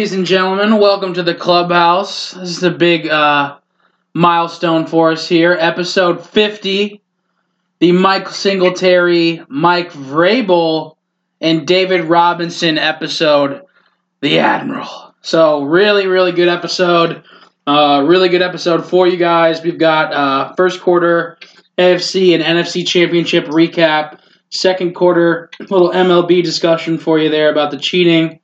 Ladies and gentlemen, welcome to the clubhouse. This is a big uh, milestone for us here. Episode 50. The Mike Singletary, Mike Vrabel, and David Robinson episode, The Admiral. So, really, really good episode. Uh, really good episode for you guys. We've got uh, first quarter AFC and NFC championship recap. Second quarter, little MLB discussion for you there about the cheating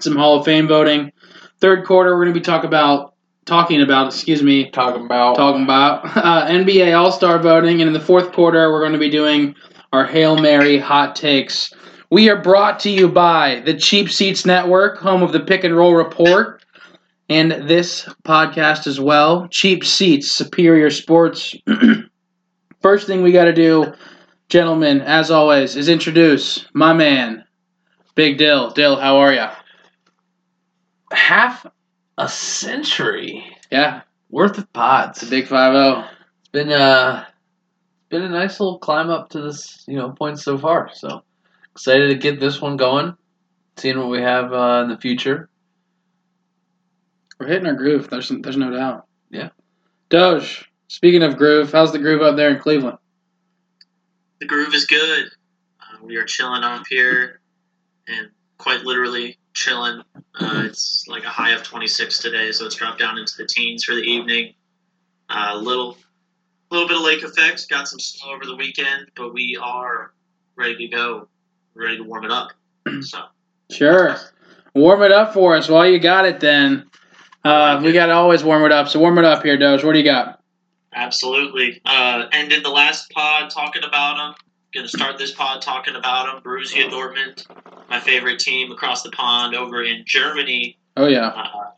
some Hall of Fame voting. Third quarter, we're going to be talk about talking about, excuse me, Talking about talking about uh, NBA All Star voting, and in the fourth quarter, we're going to be doing our Hail Mary hot takes. We are brought to you by the Cheap Seats Network, home of the Pick and Roll Report, and this podcast as well. Cheap Seats, Superior Sports. First thing we got to do, gentlemen, as always, is introduce my man, Big Dyl. Dyl, how are ya? Half a century Yeah, worth of pods. it's a big five zero. It's been uh been a nice little climb up to this, you know, point so far. So excited to get this one going. Seeing what we have uh, in the future. We're hitting our groove. There's there's no doubt. Yeah. Doge. Speaking of groove, how's the groove up there in Cleveland? the groove is good. Uh, we are chilling up here, and quite literally chilling. Uh, it's like a high of 26 today, so it's dropped down into the teens for the evening. A uh, little, little bit of lake effect. Got some snow over the weekend, but we are ready to go. Ready to warm it up. So Sure. Warm it up for us while you got it. Then uh, we got to always warm it up. So warm it up here, Doge. What do you got? absolutely. Uh, ended the last pod talking about them. Going to start this pod talking about them. Borussia Dortmund, my favorite team across the pond over in Germany. Oh yeah. uh,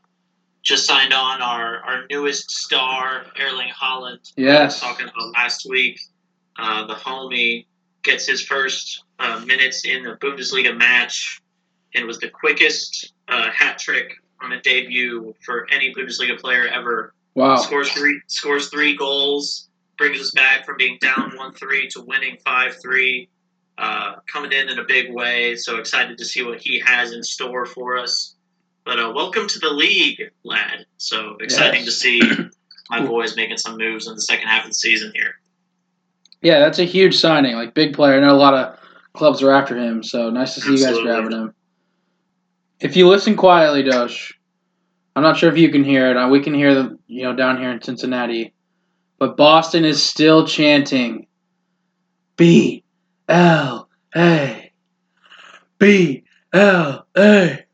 just signed on our, our newest star, Erling Haaland. Yes. Talking about last week, uh, the homie gets his first uh, minutes in the Bundesliga match and was the quickest uh, hat trick on a debut for any Bundesliga player ever. Wow. Scores three scores three goals, brings us back from being down one three to winning five three. Uh, coming in in a big way, so excited to see what he has in store for us. But uh, welcome to the league, lad. So exciting Yes. to see my boys making some moves in the second half of the season here. Yeah, that's a huge signing. Like big player. I know a lot of clubs are after him. So nice to see you guys Absolutely. grabbing him. If you listen quietly, Doge, I'm not sure if you can hear it. Uh, We can hear the you know down here in Cincinnati, but Boston is still chanting, B L A, B L A,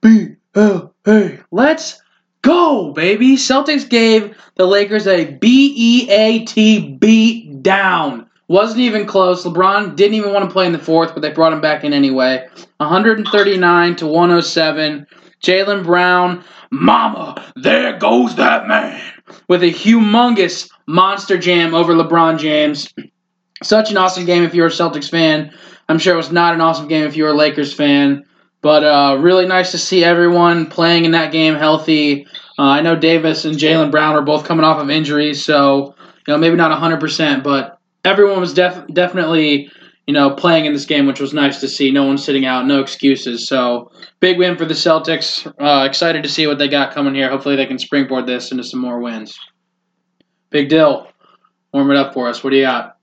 B L A. Let's go, baby! Celtics gave the Lakers a B E A T beat down. Wasn't even close. LeBron didn't even want to play in the fourth, but they brought him back in anyway. 139 to 107. Jaylen Brown, mama, there goes that man with a humongous monster jam over LeBron James. Such an awesome game if you're a Celtics fan. I'm sure it was not an awesome game if you were a Lakers fan. But uh, really nice to see everyone playing in that game healthy. Uh, I know Davis and Jaylen Brown are both coming off of injuries, so you know maybe not 100%, but everyone was def- definitely you know playing in this game, which was nice to see. No one sitting out, no excuses. So big win for the Celtics. Uh, excited to see what they got coming here. Hopefully they can springboard this into some more wins. Big deal. Warm it up for us. What do you got?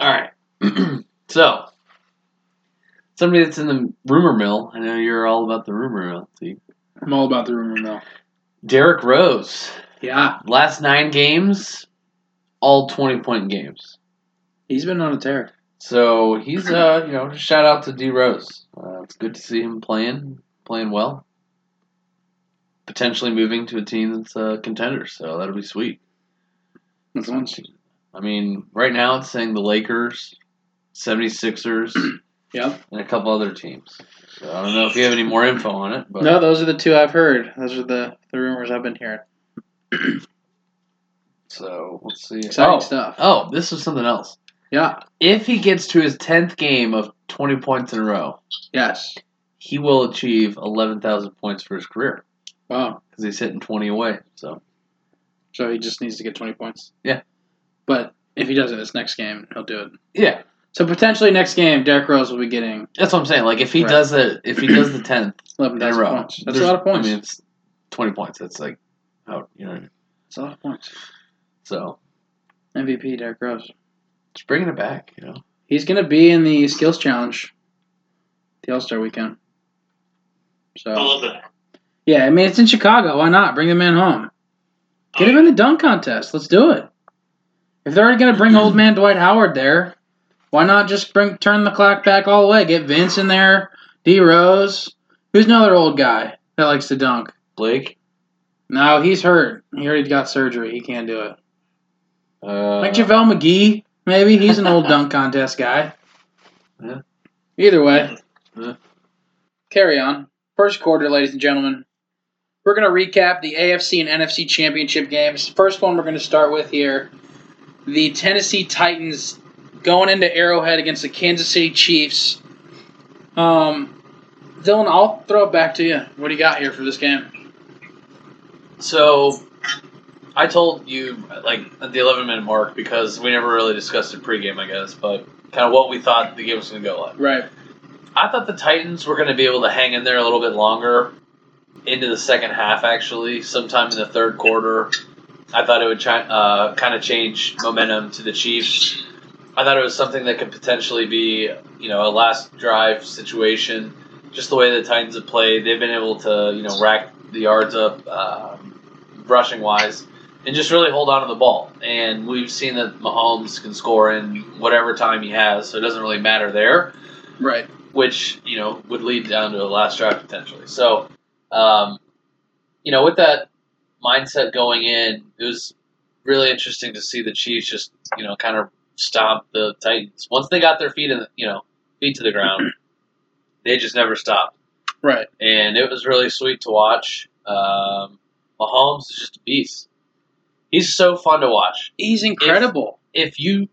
All right. so somebody that's in the rumor mill. I know you're all about the rumor mill. See, I'm all about the rumor mill. Derrick Rose. Yeah, Last nine games, all twenty point games. he's been on a tear. So he's uh you know shout out to D Rose. Uh, it's good to see him playing playing well. Potentially moving to a team that's a contender, so that'll be sweet. That's one. I mean, right now it's saying the Lakers, 76ers, Yep. and a couple other teams. So I don't know if you have any more info on it, but No, those are the two I've heard. Those are the, the rumors I've been hearing. so let's see. Exciting oh, stuff. oh, this is something else. Yeah. If he gets to his 10th game of 20 points in a row, Yes. he will achieve 11,000 points for his career Wow. because he's hitting 20 away. So So he just needs to get 20 points. Yeah. But if he does it this next game, he'll do it. yeah, So potentially next game, Derrick Rose will be getting That's what I'm saying. Like if he Right. does it, if he does the tenth eleven in a row, points. That's a there's- lot of points. I mean, it's twenty points. That's like, how you know. That's a lot of points. So MVP Derrick Rose. just bringing it back. You know. He's gonna be in the skills challenge, the All Star weekend. So I love that. yeah, I mean it's in Chicago. Why not bring the man home? Get him oh, in the dunk contest. Let's do it. If they're already gonna bring old man Dwight Howard there, why not just bring turn the clock back all the way? Get Vince in there, D Rose. Who's another old guy that likes to dunk? Blake. No, he's hurt. He already got surgery. He can't do it. Uh, Like JaVale McGee, maybe he's an old dunk contest guy. Yeah. Either way, Yeah. carry on. First quarter, ladies and gentlemen. We're going to recap the AFC and NFC championship games. First one we're going to start with here the Tennessee Titans going into Arrowhead against the Kansas City Chiefs. Um, Dylan, I'll throw it back to you. What do you got here for this game? So, I told you like at the 11 minute mark because we never really discussed it pregame, I guess, but kind of what we thought the game was going to go like. Right. I thought the Titans were going to be able to hang in there a little bit longer into the second half. Actually, sometime in the third quarter, I thought it would chi- uh, kind of change momentum to the Chiefs. I thought it was something that could potentially be, you know, a last drive situation. Just the way the Titans have played, they've been able to, you know, rack the yards up, um, rushing wise, and just really hold on to the ball. And we've seen that Mahomes can score in whatever time he has, so it doesn't really matter there Right. which you know would lead down to a last drive potentially. So, um, you know, with that mindset going in, it was really interesting to see the Chiefs just you know kind of stop the Titans once they got their feet in the, you know feet to the ground. They just never stopped, Right. and it was really sweet to watch. Um, Mahomes is just a beast. He's so fun to watch He's incredible. if you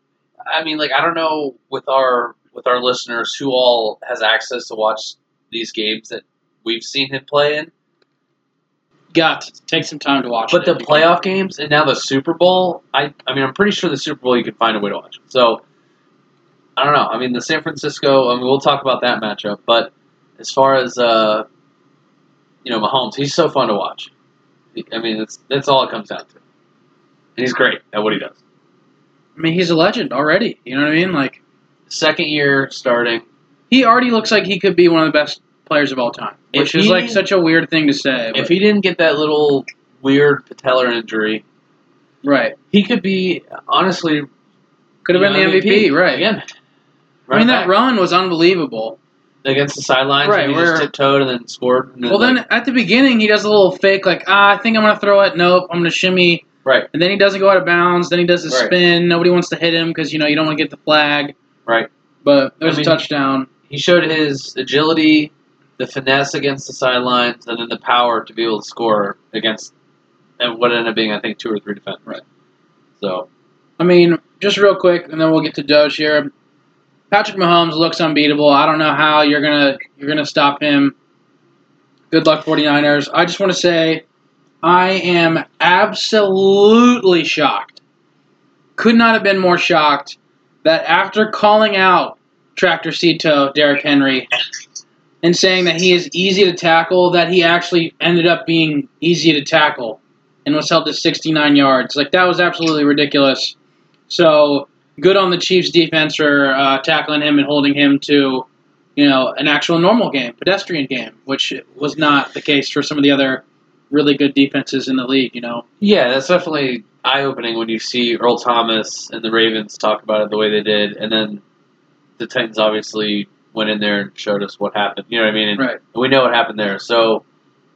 i mean like i don't know with our with our listeners who all has access to watch these games that we've seen him play in got to take some time to watch but the playoff games and now the super bowl i i mean i'm pretty sure the super bowl you can find a way to watch. It so i don't know. I mean the san francisco i mean we'll talk about that matchup. But as far as uh you know mahomes he's so fun to watch. I mean that's that's all it comes down to. And he's great at what he does. I mean, he's a legend already. You know what I mean? Like, second year starting. he already looks like he could be one of the best players of all time, which is like such a weird thing to say. If he didn't get that little weird patellar injury, right, he could be honestly could have been know, the MVP. Right. again. I mean, that run was unbelievable. against the sidelines, Right, and he just tiptoed and then scored. And Well, then at the beginning, he does a little fake, like, ah, I think I'm gonna throw it. Nope, I'm gonna shimmy. Right. And then he doesn't go out of bounds. Then he does a Right. spin. Nobody wants to hit him because you know you don't want to get the flag. Right. But there's I mean- a touchdown. he showed his agility, the finesse against the sidelines, and then the power to be able to score against, and what ended up being, I think, two or three defenders. Right. So I mean, just real quick, and then we'll get to Doge here. Patrick Mahomes looks unbeatable. I don't know how you're gonna you're gonna stop him. Good luck, 49ers. I just want to say, I am absolutely shocked. Could not have been more shocked that after calling out Tractor Cito, Derrick Henry, and saying that he is easy to tackle, that he actually ended up being easy to tackle and was held to 69 yards. Like that was absolutely ridiculous. So good on the Chiefs defense for uh, tackling him and holding him to, you know, an actual normal game, pedestrian game, which was not the case for some of the other really good defenses in the league. You know, yeah, that's definitely eye opening when you see Earl Thomas and the Ravens talk about it the way they did, and then the Titans obviously went in there and showed us what happened. You know what I mean? And right? we know what happened there. So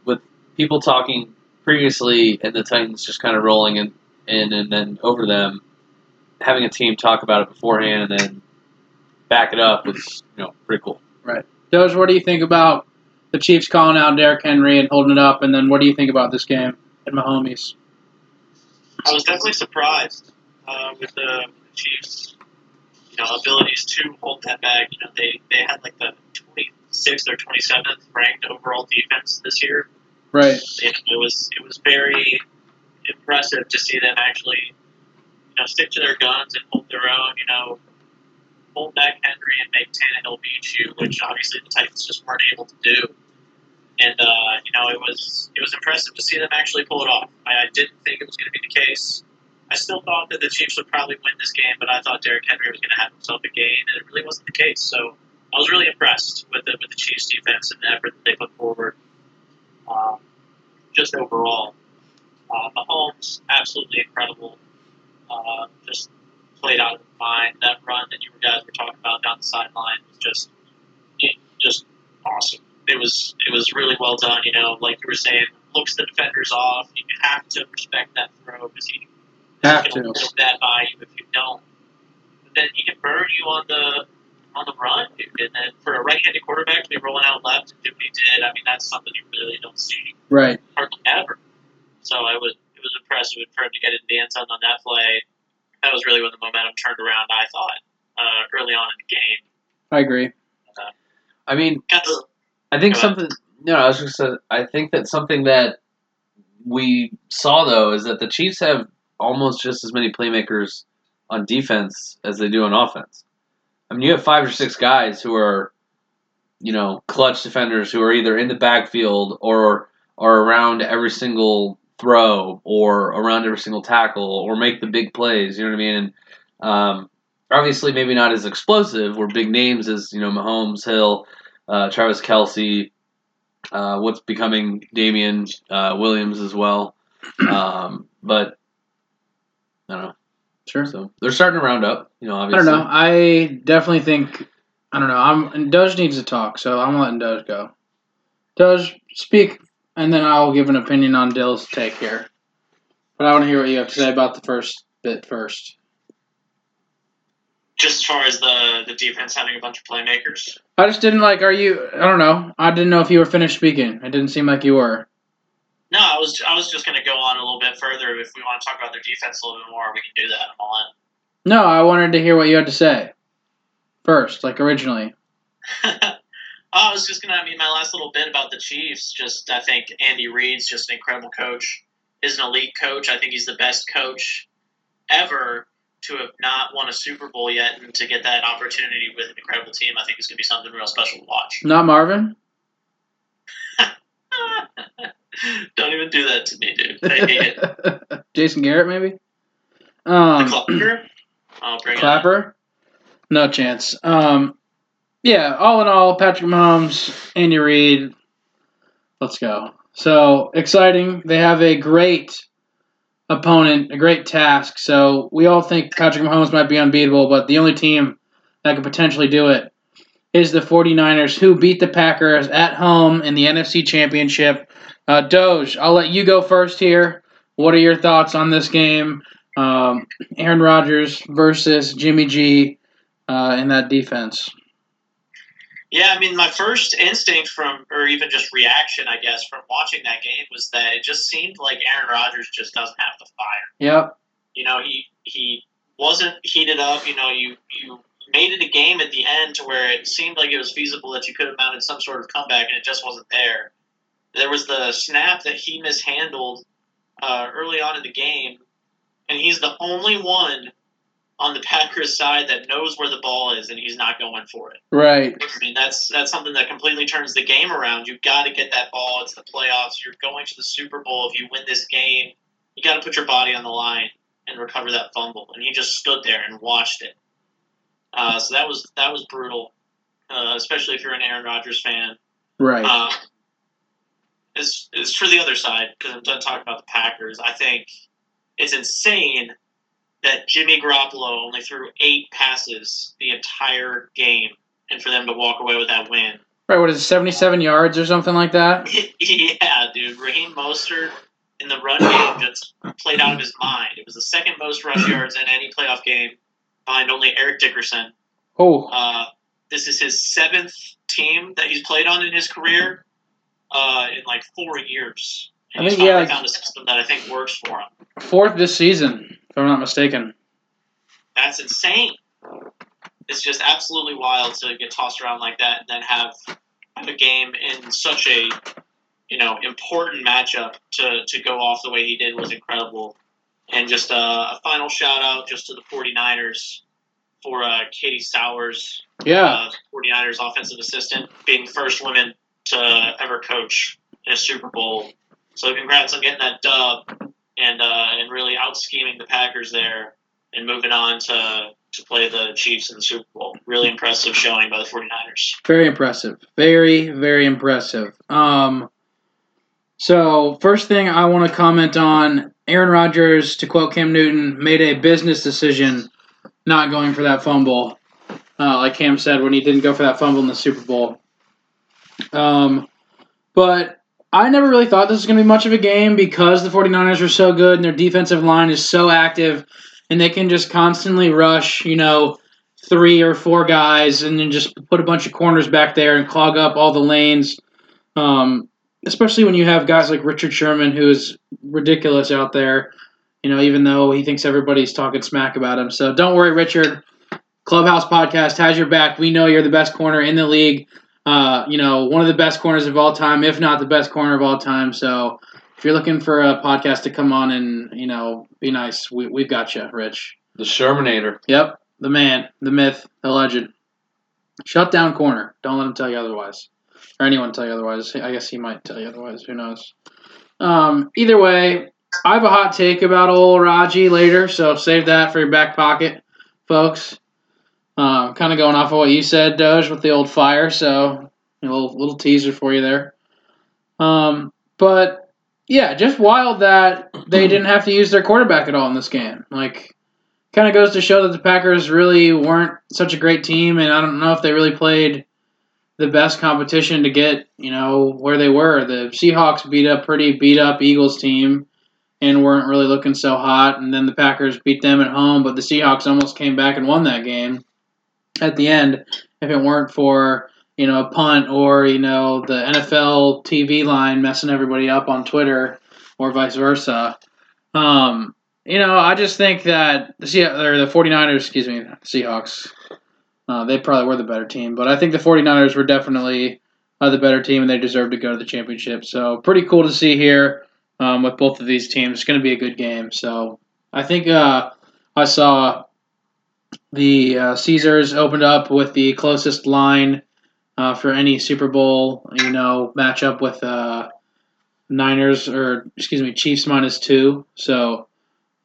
with people talking previously and the Titans just kind of rolling in, in and then over them, having a team talk about it beforehand and then back it up was you know pretty cool. Right. Doge, what do you think about the Chiefs calling out Derrick Henry and holding it up? And then what do you think about this game at Mahomes? I was definitely surprised uh, with the Chiefs, you know, abilities to hold that back. You know, they, they had like the 26th or 27th ranked overall defense this year. Right. And it was it was very impressive to see them actually, you know, stick to their guns and hold their own. You know, pull back Henry and make Tannehill beat you, which obviously the Titans just weren't able to do. And uh, you know, it was it was impressive to see them actually pull it off. I, I didn't think it was going to be the case. I still thought that the Chiefs would probably win this game, but I thought Derrick Henry was going to have himself a gain, and it really wasn't the case. So I was really impressed with the with the Chiefs defense and the effort that they put forward. Um, just overall, uh, Mahomes absolutely incredible. Uh, just played out of mind. That run that you guys were talking about down the sideline was just just awesome. It was it was really well done. You know, like you were saying, looks the defenders off. You have to respect that throw because he Have to. put that by you if you don't. Then he can burn you on the on the run, dude. And then for a right-handed quarterback to be rolling out left and do what he did, I mean, that's something you really don't see Right. hardly ever. So I was it was impressive for him to get into the end zone on that play. That was really when the momentum turned around. I thought uh, early on in the game. I agree. I mean, the I think ahead. something. No, I was just. I think that something that we saw though is that the Chiefs have almost just as many playmakers on defense as they do on offense. I mean, you have five or six guys who are, you know, clutch defenders who are either in the backfield or are around every single throw or around every single tackle or make the big plays. You know what I mean? And um, obviously, maybe not as explosive or big names as you know Mahomes, Hill, uh, Travis Kelce, uh, what's becoming Damien uh, Williams as well. Um, but I don't know. Sure. So they're starting to round up. You know, I obviously. don't know. I definitely think I don't know. I'm and Doge needs to talk, so I'm letting Doge go. Doge, speak, and then I'll give an opinion on Dyl's take here. But I want to hear what you have to say about the first bit first. just as far as the the defense having a bunch of playmakers. I just didn't like. Are you? I don't know. I didn't know if you were finished speaking. It didn't seem like you were. No, I was I was just going to go on a little bit further. If we want to talk about their defense a little bit more, we can do that. I'm all No, I wanted to hear what you had to say first, like originally. in. Oh, I was just going to. I mean, my last little bit about the Chiefs. Just I think Andy Reid's just an incredible coach. Is an elite coach. I think he's the best coach ever to have not won a Super Bowl yet, and to get that opportunity with an incredible team. I think is going to be something real special to watch. Not Marvin. Don't even do that to me, dude. I hate it. Jason Garrett, maybe. Um, Clapper? Clapper? No chance. Um, yeah, all in all, Patrick Mahomes, Andy Reid. Let's go. So exciting. They have a great opponent, a great task. So we all think Patrick Mahomes might be unbeatable, but the only team that could potentially do it is the 49ers, who beat the Packers at home in the NFC Championship. Uh, Doge, I'll let you go first here. What are your thoughts on this game? Um, Aaron Rodgers versus Jimmy G uh, in that defense. Yeah, I mean, my first instinct from, or even just reaction, I guess, from watching that game was that it just seemed like Aaron Rodgers just doesn't have the fire. Yep. You know, he he wasn't heated up. You know, you you made it a game at the end to where it seemed like it was feasible that you could have mounted some sort of comeback, and it just wasn't there. There was the snap that he mishandled uh, early on in the game, and he's the only one on the Packers side that knows where the ball is, and he's not going for it. Right. I mean, that's that's something that completely turns the game around. You've got to get that ball. It's the playoffs. You're going to the Super Bowl. If you win this game, you got to put your body on the line and recover that fumble. And he just stood there and watched it. Uh, so that was that was brutal, uh, especially if you're an Aaron Rodgers fan. Right. Uh, as, as for the other side, because I'm done talking about the Packers, I think it's insane that Jimmy Garoppolo only threw eight passes the entire game, and for them to walk away with that win. right. What is it, 77 yards or something like that? yeah, dude. Raheem Mostert in the run game just played out of his mind. It was the second most rush yards in any playoff game, behind only Eric Dickerson. Oh, Uh, this is his seventh team that he's played on in his career uh, in like four years. And I think, yeah, found a system that I think works for him. fourth this season, if I'm not mistaken. That's insane. It's just absolutely wild to get tossed around like that and then have, have a game in such a you know important matchup to, to go off the way he did was incredible. And just a, a final shout out just to the 49ers for uh, Katie Sowers, Yeah. uh, 49ers offensive assistant, being first woman to ever coach in a Super Bowl. So congrats on getting that dub and uh, and really out scheming the Packers there and moving on to to play the Chiefs in the Super Bowl. Really impressive showing by the 49ers. Very impressive. Very, very impressive. Um, so, first thing I want to comment on Aaron Rodgers, to quote Cam Newton, made a business decision not going for that fumble, uh, like Cam said, when he didn't go for that fumble in the Super Bowl. Um, but I never really thought this was going to be much of a game because the 49ers are so good and their defensive line is so active and they can just constantly rush, you know, three or four guys and then just put a bunch of corners back there and clog up all the lanes. Um, especially when you have guys like Richard Sherman, who is ridiculous out there, you know, even though he thinks everybody's talking smack about him. So don't worry, Richard. Clubhouse Podcast has your back. We know you're the best corner in the league. Uh, you know, one of the best corners of all time, if not the best corner of all time. So if you're looking for a podcast to come on and, you know, be nice, we, we've got you, Rich. The Shermanator. Yep, the man, the myth, the legend. Shut down corner. Don't let him tell you otherwise, or anyone tell you otherwise. I guess he might tell you otherwise. Who knows? Um, either way, I have a hot take about old Raji later, so save that for your back pocket, folks. Um, kind of going off of what you said, Doge, with the old fire. So a little little teaser for you there. Um, but yeah, just wild that they didn't have to use their quarterback at all in this game. Like kind of goes to show that the Packers really weren't such a great team, and I don't know if they really played the best competition to get you know where they were. The Seahawks beat up pretty beat up Eagles team and weren't really looking so hot, and then the Packers beat them at home, but the Seahawks almost came back and won that game at the end. If it weren't for you know a punt or you know the NFL TV line messing everybody up on Twitter or vice versa. Um, you know, I just think that the Se- or the 49ers, excuse me, Seahawks, uh, they probably were the better team, but I think the 49ers were definitely uh, the better team and they deserve to go to the championship. So, pretty cool to see here um, with both of these teams. It's going to be a good game. So, I think uh, I saw the uh, Caesars opened up with the closest line uh, for any Super Bowl, you know, matchup with uh, Niners or excuse me, Chiefs minus two. So,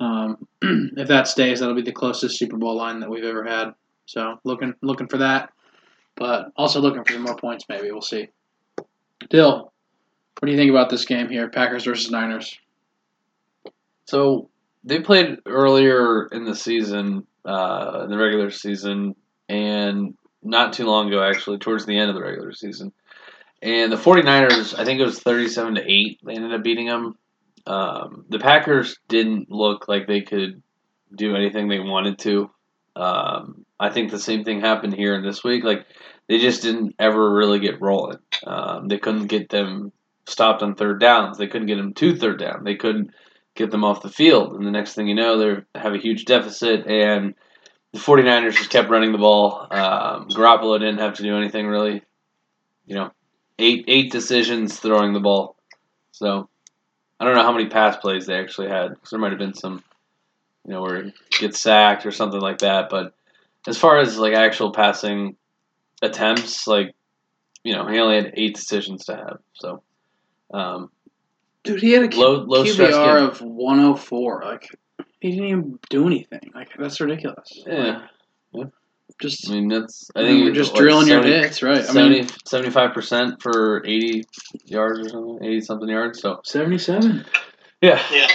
um, if that stays, that'll be the closest Super Bowl line that we've ever had. So looking looking for that, but also looking for some more points. Maybe we'll see. Dyl, what do you think about this game here, Packers versus Niners? So they played earlier in the season, uh, in the regular season, and not too long ago, actually, towards the end of the regular season. And the 49ers, I think it was 37 to 8, they ended up beating them. Um, the Packers didn't look like they could do anything they wanted to. Um, I think the same thing happened here in this week. Like, they just didn't ever really get rolling. Um, they couldn't get them stopped on third downs. They couldn't get them to third down. They couldn't get them off the field. And the next thing you know, they have a huge deficit. And the 49ers just kept running the ball. Um, Garoppolo didn't have to do anything really. You know, eight eight decisions throwing the ball. So I don't know how many pass plays they actually had. 'cause there might have been some, you know, where he gets sacked or something like that. But as far as like actual passing attempts, like you know, he only had eight decisions to have. So um, Dude, he had a Q- Low- low stress QBR game. of 104. Like he didn't even do anything. Like that's ridiculous. yeah, Just I mean that's I I think you're just what, drilling your 70 hits, right? I mean, 75 percent for eighty yards or something, eighty something yards. So 77. yeah, Yeah.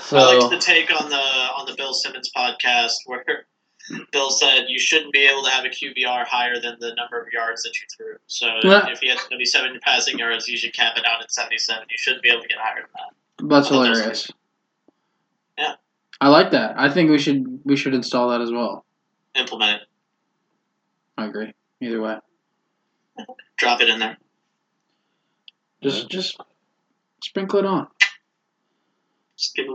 so I liked the take on the on the Bill Simmons podcast where Bill said you shouldn't be able to have a QBR higher than the number of yards that you threw. So Well- if you had 77 passing yards, you should cap it out at 77. You shouldn't be able to get higher than that. That's I thought that was hilarious. Yeah. I like that. I think we should we should install that as well. Implement it. I agree. Either way, Drop it in there. just just sprinkle it on. Just give it a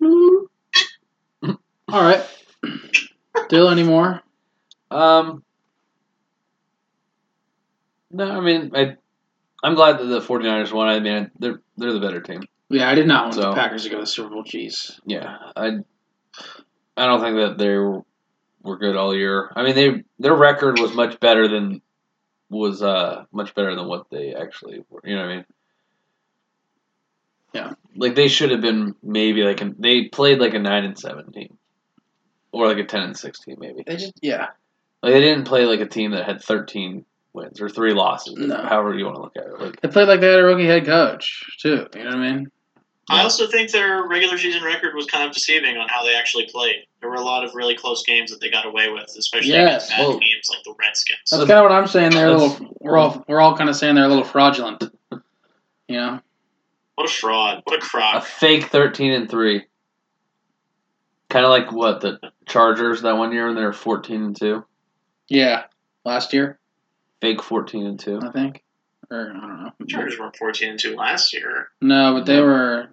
little. All right. Dyl, any more? Um, no, I mean, I, I'm glad that the 49ers won. I mean, they're they're the better team. Yeah, I did not want the So- Packers to go to the Super Bowl. Jeez. Yeah, I, I don't think that they're were good all year. I mean, they their record was much better than was uh much better than what they actually were. You know what I mean? Yeah. Like they should have been maybe like a, they played like a nine and seven team, or like a ten and six team maybe. They just yeah. Like they didn't play like a team that had thirteen wins or three losses. No. However you want to look at it. Like They played like they had a rookie head coach too. You know what I mean? I also think their regular season record was kind of deceiving on how they actually played. There were a lot of really close games that they got away with, especially Yes, against bad well- teams like the Redskins. That's kind of what I'm saying. They're a little. We're all we're all kind of saying they're a little fraudulent. You know? What a fraud! What a crock! a fake thirteen and three. Kind of like what the Chargers that one year when they were fourteen and two. Yeah. Last year, Fake fourteen and two. I think, or I don't know. The Chargers were fourteen and two last year. No, but they No. were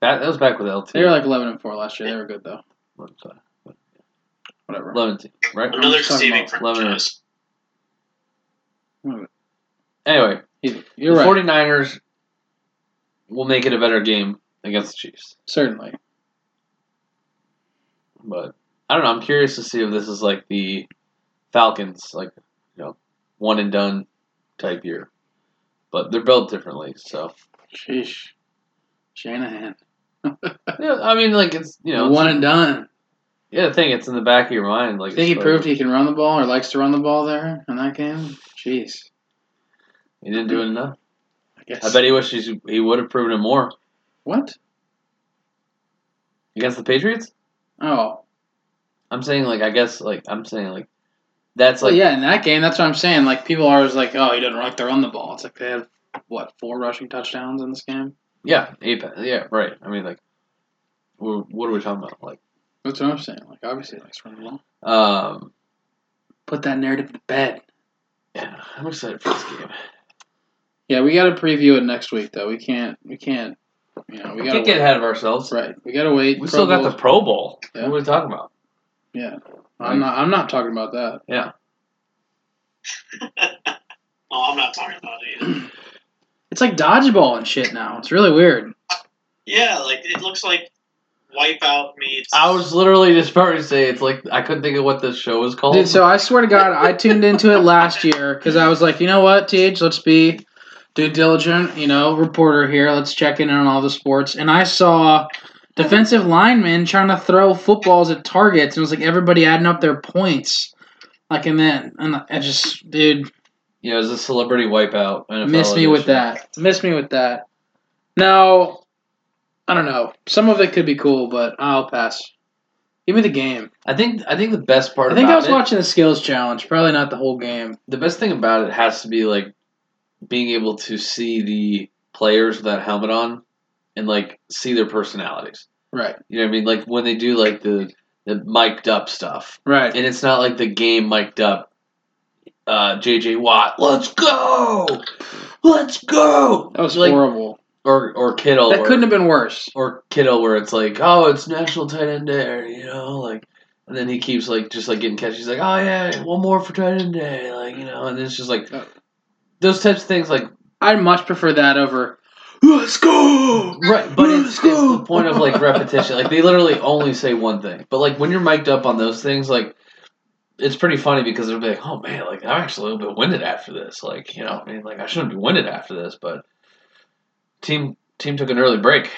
That, that was back with LT. they were like 11 and four last year. They were good though. Whatever. Eleven right? Another just talking deceiving franchise. Anyway, You're the right. 49ers will make it a better game against the Chiefs. Certainly. But I don't know. I'm curious to see if this is like the Falcons, like you know, one and done type year. But they're built differently, so Sheesh. Shanahan. yeah. I mean, like it's you know, one and done. yeah. The thing, it's in the back of your mind. Like Think he proved he can run the ball or likes to run the ball there in that game? Jeez. he didn't do it enough. I guess. I bet he wishes he would have proven it more What? against the Patriots. Oh. I'm saying like I guess like I'm saying like that's Well, like yeah, in that game, that's what I'm saying. Like, people are always like, oh, he doesn't like to run the ball. It's like they have, what, four rushing touchdowns in this game? yeah eight yeah right. I mean like what are we talking about like That's what I'm saying. Like, obviously, he likes to run the ball. um Put that narrative to bed. yeah I'm excited for this game. Yeah, we got to preview it next week, though. We can't, we can't, you know, we We got to can't get ahead of ourselves. Right. We got to wait. We Pro still got the Pro Bowl. Yeah. What are we talking about? Yeah. I'm not, I'm not talking about that. Yeah. Oh, I'm not talking about it either. It's like dodgeball and shit now. It's really weird. yeah, like it looks like Wipeout meets. I was literally just about to say it's like I couldn't think of what this show was called. Dude, so I swear to God, I tuned into it last year because I was like, you know what, TH, let's be due diligent, you know, reporter here. Let's check in on all the sports. And I saw defensive linemen trying to throw footballs at targets. And it was like everybody adding up their points. Like, and then, and I just, dude, yeah, it was a celebrity wipeout. NFL miss me with that. Miss me with that. Now, I don't know. Some of it could be cool, but I'll pass. Give me the game. I think I think the best part I think I was it, watching the skills challenge. Probably not the whole game. the best thing about it has to be like being able to see the players with that helmet on and like see their personalities. Right. You know what I mean? Like when they do like the the mic'd up stuff. Right. And it's not like the game mic'd up uh JJ Watt, let's go! Let's go! That was like horrible. or or Kittle That or, couldn't have been worse. or Kittle where it's like, oh, it's national tight end day, you know, like and then he keeps like just like getting catches. He's like, oh yeah, one more for tight end day, like you know, and it's just like Uh. Those types of things, like I'd much prefer that over. Let's go. right, but it's, Let's it's go. the point of like repetition. Like they literally only say one thing, but like when you're mic'd up on those things, like it's pretty funny because they'll be like, oh man, like I'm actually a little bit winded after this, like you know, I mean, like I shouldn't be winded after this, but team team took an early break,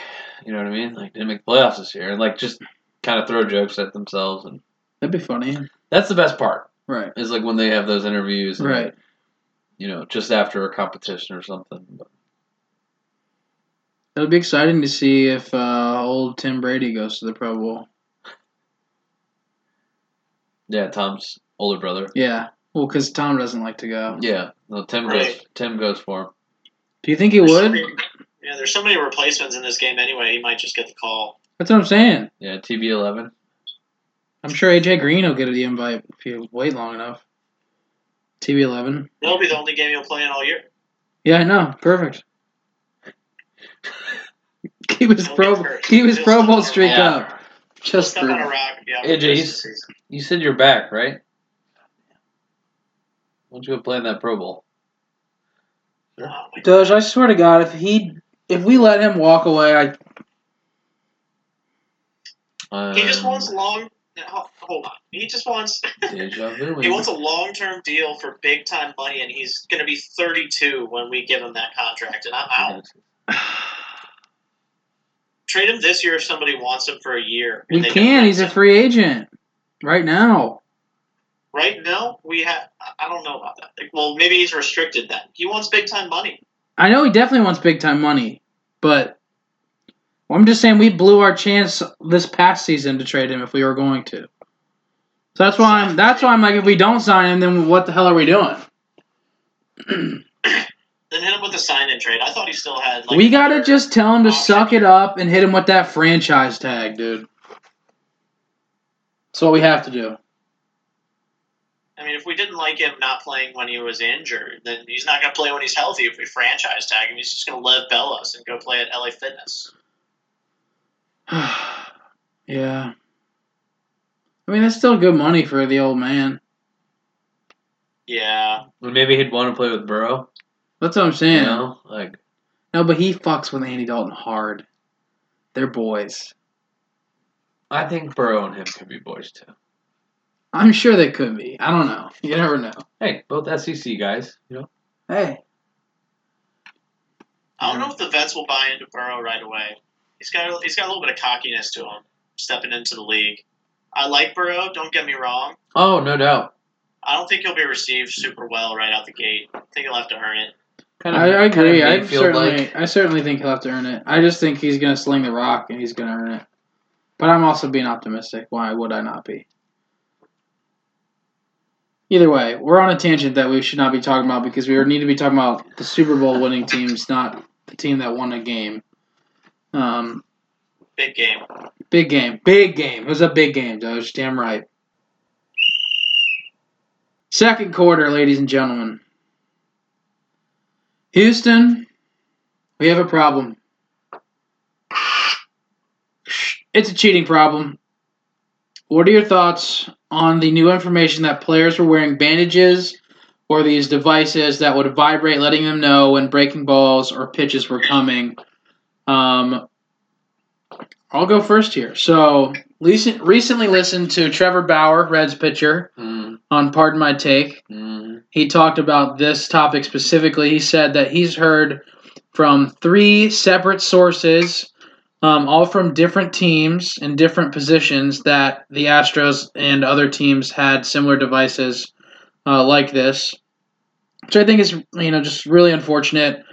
you know what I mean? Like didn't make the playoffs this year, and like just kind of throw jokes at themselves, and That'd be funny. that's the best part Right. is like when they have those interviews, and, Right. You know, just after a competition or something. But It'll be exciting to see if uh, old Tim Brady goes to the Pro Bowl. yeah, Tom's older brother. Yeah. Well, because Tom doesn't like to go. Yeah, no, Tim goes. Tim goes for him. Do you think he There's so would? many- yeah, there's so many replacements in this game anyway. He might just get the call. That's what I'm saying. Yeah, TB eleven. I'm sure AJ Green will get the invite if you wait long enough. TB11. That'll be the only game you'll play in all year. Yeah, I know. Perfect. Keep his He'll Pro keep his Pro Bowl streak rock. up. Just step for on a rock and Hey, for Jace. of the season. You said you're back, right? Why don't you go play in that Pro Bowl? Oh, Doge, I swear to God, if he if we let him walk away, I Um, He just wants long. Ho- hold on. He just wants he wants a long term deal for big time money, and he's going to be 32 when we give him that contract, and I'm out. Trade him this year if somebody wants him for a year. We can. He's a free agent right now. Right now, we have. I- I don't know about that. Like, well, maybe he's restricted then. He wants big time money. I know he definitely wants big time money, but I'm just saying we blew our chance this past season to trade him if we were going to. So that's why I'm. That's why I'm like, if we don't sign him, then what the hell are we doing? Then hit him with a sign and trade. I thought he still had. Like, we gotta just tell him to option. suck it up and hit him with that franchise tag, dude. That's what we have to do. I mean, if we didn't like him not playing when he was injured, then he's not going to play when he's healthy. If we franchise tag him, he's just going to leave Bellas and go play at LA Fitness. yeah. I mean, that's still good money for the old man. Yeah, Maybe he'd want to play with Burrow. That's what I'm You saying. know, like No, but he fucks with Andy Dalton hard. They're boys. I think Burrow and him could be boys too. I'm sure they could be. I don't know. You never know. Hey, both SEC guys. You know, Hey. I don't know if the vets will buy into Burrow right away. He's got he's got a little bit of cockiness to him stepping into the league. I like Burrow. Don't get me wrong. oh no doubt. I don't think he'll be received super well right out the gate. I think he'll have to earn it. Kind I, I agree. I certainly, like. I certainly think he'll have to earn it. I just think he's going to sling the rock and he's going to earn it. But I'm also being optimistic. Why would I not be? Either way, we're on a tangent that we should not be talking about because we need to be talking about the Super Bowl winning teams, not the team that won a game. Um, Big game. big game, big game. It was a big game, Doge. Damn right. Second quarter, ladies and gentlemen. Houston, we have a problem. It's a cheating problem. What are your thoughts on the new information that players were wearing bandages or these devices that would vibrate, letting them know when breaking balls or pitches were coming? Um, I'll go first here. So, recent, recently listened to Trevor Bauer, Reds pitcher, Mm, on Pardon My Take mm, he talked about this topic specifically. He said that he's heard from three separate sources, um, all from different teams and different positions, that the Astros and other teams had similar devices uh, like this, which I think is you know just really unfortunate.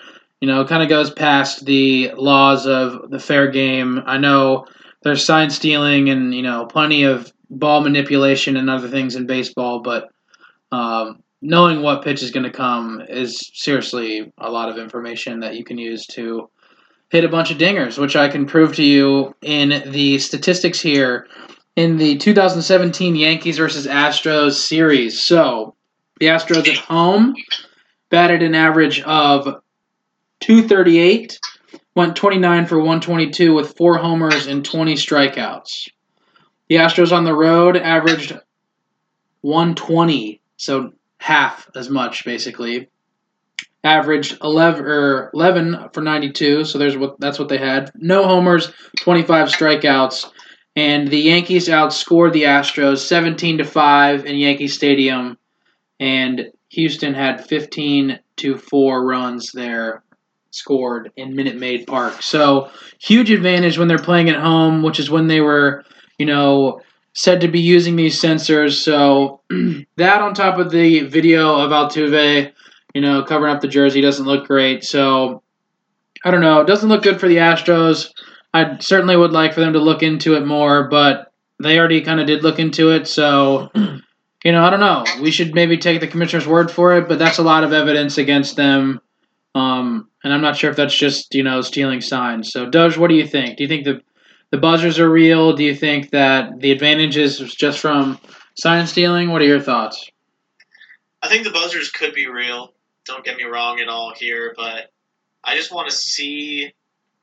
You know, kind of goes past the laws of the fair game. I know there's sign stealing and you know plenty of ball manipulation and other things in baseball, but um, knowing what pitch is going to come is seriously a lot of information that you can use to hit a bunch of dingers, which I can prove to you in the statistics here in the 2017 Yankees versus Astros series. So, the Astros at home batted an average of 238, went 29 for 122 with four homers and 20 strikeouts. The Astros on the road averaged 120, so half as much basically. Averaged 11 or 11 for 92, so there's what that's what they had. No homers, 25 strikeouts, and the Yankees outscored the Astros 17 to 5 in Yankee Stadium and Houston had 15 to 4 runs there scored in Minute Maid Park. So, huge advantage when they're playing at home, which is when they were, you know, said to be using these sensors. So that on top of the video of Altuve, you know, covering up the jersey doesn't look great. So I don't know. It doesn't look good for the Astros. I certainly would like for them to look into it more, but they already kind of did look into it. So, you know, I don't know. We should maybe take the commissioner's word for it, but that's a lot of evidence against them. Um, and I'm not sure if that's just, you know, stealing signs. So, Doge, what do you think? Do you think the the buzzers are real? Do you think that the advantage is just from sign stealing? What are your thoughts? I think the buzzers could be real. Don't get me wrong at all here, but I just want to see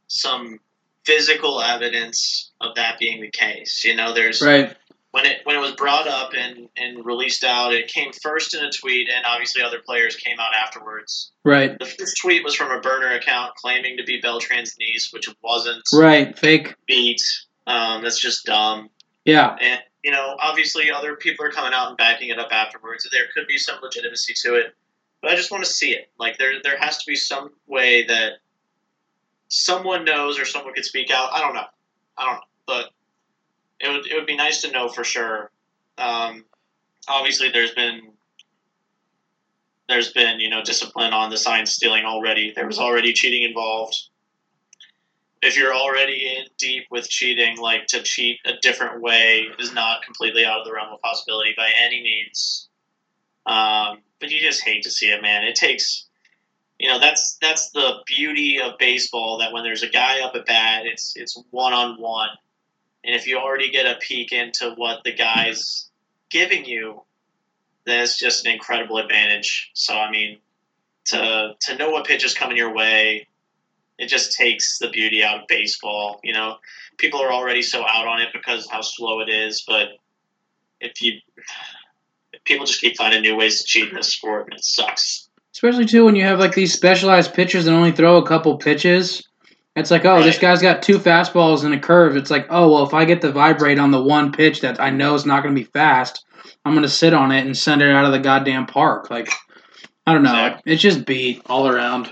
some physical evidence of that being the case. You know, there's Right. When it when it was brought up and, and released out, it came first in a tweet, and obviously other players came out afterwards. Right. The first tweet was from a burner account claiming to be Beltran's niece, which wasn't Right. Fake. beat. Um, that's just dumb. Yeah. And you know, obviously other people are coming out and backing it up afterwards. There could be some legitimacy to it, but I just want to see it. Like there, there has to be some way that someone knows or someone could speak out. I don't know. I don't know, but it would it would be nice to know for sure. Um, obviously, there's been there's been you know discipline on the sign stealing already. There was already cheating involved. If you're already in deep with cheating, like to cheat a different way is not completely out of the realm of possibility by any means. Um, but you just hate to see it, man. It takes, you know, that's that's the beauty of baseball. That when there's a guy up at bat, it's it's one on one, and if you already get a peek into what the guy's giving you, that's just an incredible advantage. So I mean, to to know what pitch is coming your way, it just takes the beauty out of baseball. You know, people are already so out on it because how slow it is, but if you if people just keep finding new ways to cheat in this sport, and it sucks. Especially too when you have like these specialized pitchers that only throw a couple pitches. It's like, oh, this guy's got two fastballs and a curve. It's like, oh, well, if I get to vibrate on the one pitch that I know is not going to be fast, I'm going to sit on it and send it out of the goddamn park. Like, I don't know. Exactly. It's just beat all around.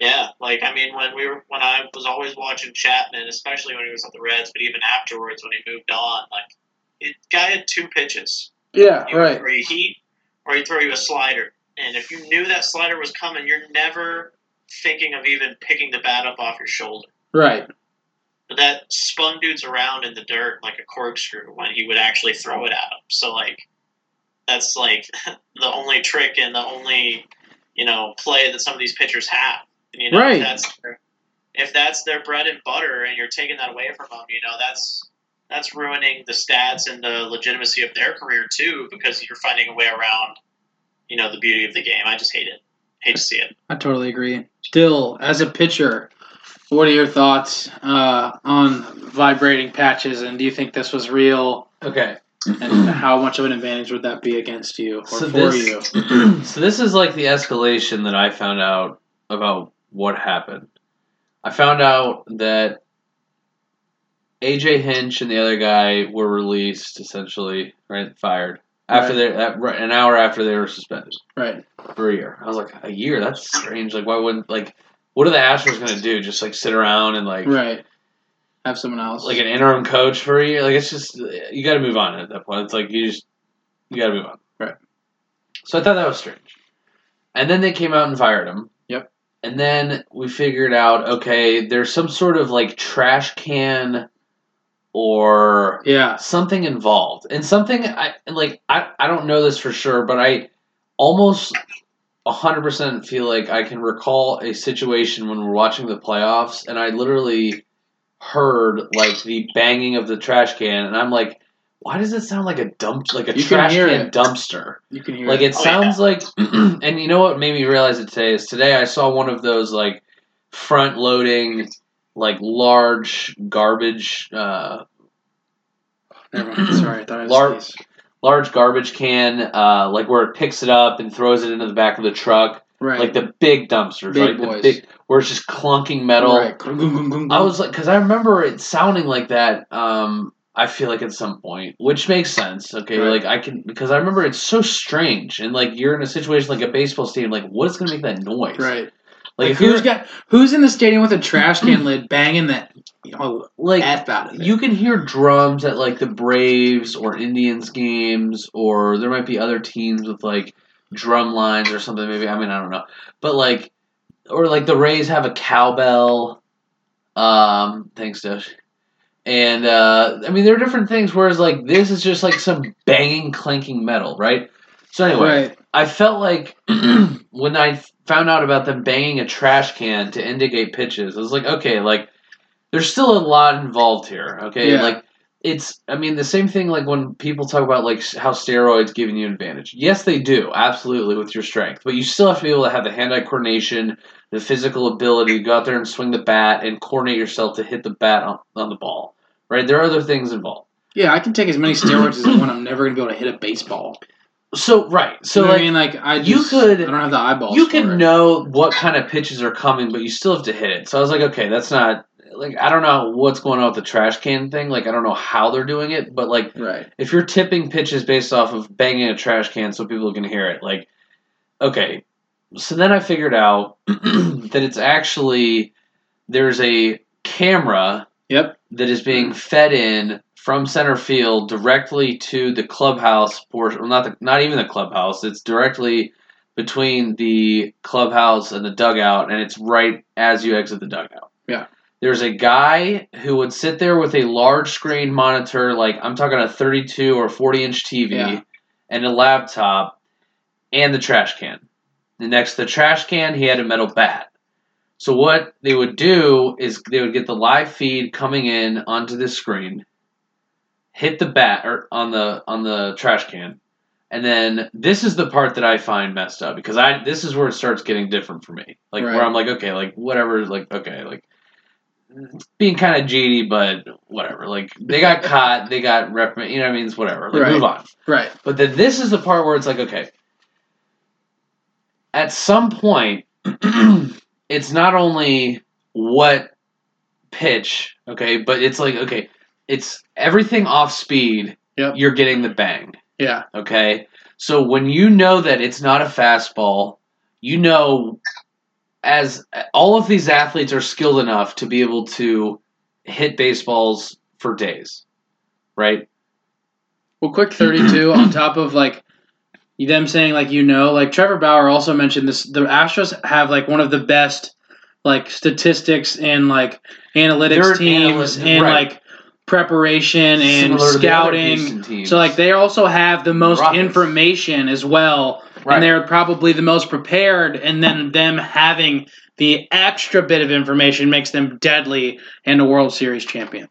Yeah, like I mean, when we were when I was always watching Chapman, especially when he was at the Reds, but even afterwards when he moved on, like it guy had two pitches. Yeah, He would throw you heat, or he'd throw you a slider. And if you knew that slider was coming, you're never thinking of even picking the bat up off your shoulder. Right. But that spun dudes around in the dirt like a corkscrew when he would actually throw it at him. So like that's like the only trick and the only you know play that some of these pitchers have. And, you know, Right. If that's their, if that's their bread and butter, and you're taking that away from them, you know that's that's ruining the stats and the legitimacy of their career too, because you're finding a way around, you know, the beauty of the game. I just hate it. Hate to see it. I totally agree. Still, as a pitcher, what are your thoughts uh, on vibrating patches? And do you think this was real? Okay. And how much of an advantage would that be against you or So for this, you? so this is like the escalation that I found out about what happened. I found out that AJ Hinch and the other guy were released, essentially, right? Fired after Right. they that, an hour after they were suspended Right. for a year. I was like, a year? That's strange. Like, why wouldn't like? What are the Astros gonna do? Just like sit around and like Right. Have someone else. like an interim coach for a year? Like, it's just you got to move on at that point. It's like you just you got to move on. Right. So I thought that was strange. And then they came out and fired him. Yep. And then we figured out, okay, there's some sort of like trash can or yeah. something involved. And something I like I, I don't know this for sure, but I almost 100% feel like I can recall a situation when we're watching the playoffs and I literally heard like the banging of the trash can and I'm like why does it sound like a dump like a You can trash can it. dumpster? You can hear Like it. it Oh, sounds like, and you know what made me realize it today is today I saw one of those like front loading, like large garbage, uh, Never mind. Sorry. I thought was Lar- these. large garbage can, uh, like where it picks it up and throws it into the back of the truck, Right. like the big dumpsters, Big right? boys. The big, where it's just clunking metal. Right. I was like, because I remember it sounding like that. Um, I feel like at some point, which makes sense. Okay, Right. like I can because I remember it's so strange, and like you're in a situation like a baseball stadium, like what is going to make that noise? right. Like, Like, who's got who's in the stadium with a trash can lid banging that you know like f out of it? you can hear drums at like the Braves or Indians games, or there might be other teams with like drum lines or something. Maybe I mean I don't know, but like or like the Rays have a cowbell. Um, thanks, Doge. And uh, I mean there are different things. Whereas like this is just like some banging, clanking metal, right? So anyway, Right. I felt like when I found out about them banging a trash can to indicate pitches, I was like, okay, like there's still a lot involved here. Okay, Yeah. like it's. I mean, the same thing like when people talk about like how steroids giving you an advantage. Yes, they do, absolutely, with your strength, but you still have to be able to have the hand-eye coordination, the physical ability to go out there and swing the bat and coordinate yourself to hit the bat on, on the ball. Right? There are other things involved. Yeah, I can take as many steroids as I want. I'm never gonna be able to hit a baseball. So right, so you know like I mean, like I you could- I don't have the eyeballs. you it. know what kind of pitches are coming, but you still have to hit it. So I was like, okay, that's not like I don't know what's going on with the trash can thing. Like I don't know how they're doing it, but like Right. if you're tipping pitches based off of banging a trash can so people can hear it, like okay. So then I figured out that it's actually there's a camera Yep. that is being fed in from center field directly to the clubhouse portion. Well, not the, not even the clubhouse. It's directly between the clubhouse and the dugout, and it's right as you exit the dugout. Yeah. There's a guy who would sit there with a large screen monitor, like I'm talking a 32 or 40 inch TV, Yeah. and a laptop, and the trash can. And next to the trash can, he had a metal bat. So what they would do is they would get the live feed coming in onto the screen, hit the bat or on the on the trash can, and then this is the part that I find messed up because I this is where it starts getting different for me. Like Right. where I'm like, okay, like whatever, like okay, like being kind of GD, but whatever. Like they got caught, they got reprimanded. You know what I mean? It's whatever. Like Right. move on. Right. But then this is the part where it's like, okay, at some point, it's not only what pitch, okay, but it's like, okay, it's everything off speed. Yep. You're getting the bang, Yeah. okay. So when you know that it's not a fastball, you know, as all of these athletes are skilled enough to be able to hit baseballs for days, right? Well, quick 32 on top of like them saying like you know like Trevor Bauer also mentioned this. The Astros have like one of the best like statistics and like analytics They're teams analyst- and right. like preparation and Similar to the other scouting. Teams. So like they also have the most Rockets. information as well, Right. and they're probably the most prepared. And then them having the extra bit of information makes them deadly and a World Series champion.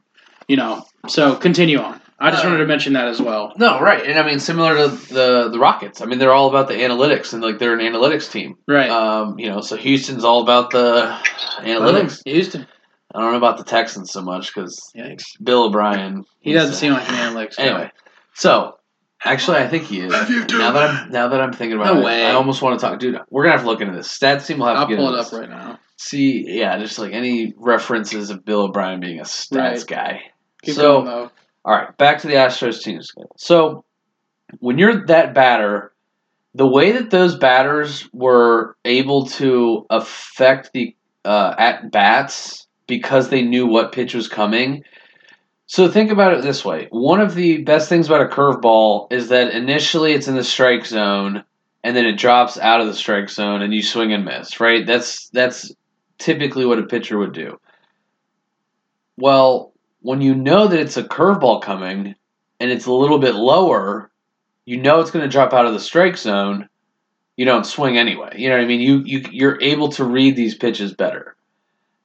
You know. So continue on. I just Uh, wanted to mention that as well. No, right, and I mean similar to the the Rockets. I mean they're all about the analytics and like they're an analytics team. Right. Um, you know, so Houston's all about the analytics. Houston. I don't know about the Texans so much because Bill O'Brien. He doesn't uh, seem like an analytics guy. Anyway, so actually, I think he is. Now that I'm now that I'm thinking about No it, way. I almost want to talk, dude. We're gonna have to look into this. Stats team will have I'll to get pull it up this. right now. See, yeah, just like any references of Bill O'Brien being a stats Right. guy. Keep so, going though. all right, back to the Astros team schedule. So, when you're that batter, the way that those batters were able to affect the uh, at bats because they knew what pitch was coming. So think about it this way: one of the best things about a curveball is that initially it's in the strike zone, and then it drops out of the strike zone, and you swing and miss. Right? That's that's typically what a pitcher would do. Well, when you know that it's a curveball coming and it's a little bit lower, you know it's going to drop out of the strike zone. You don't swing anyway. You know what I mean? You you you're able to read these pitches better.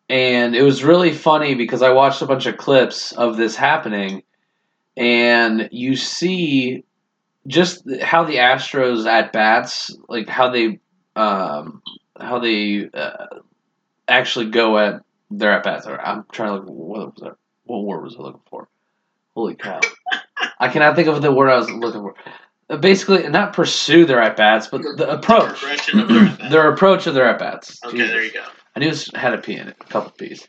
And it was really funny because I watched a bunch of clips of this happening and you see just how the Astros at bats, like how they um how they uh, actually go at their at bats. I'm trying to look what was that? What word was I looking for? Holy cow! I cannot think of the word I was looking for. Uh, Basically, not pursue their at bats, but the approach, their their approach of their at bats. Okay, there you go. I knew it had a P in it, a couple P's.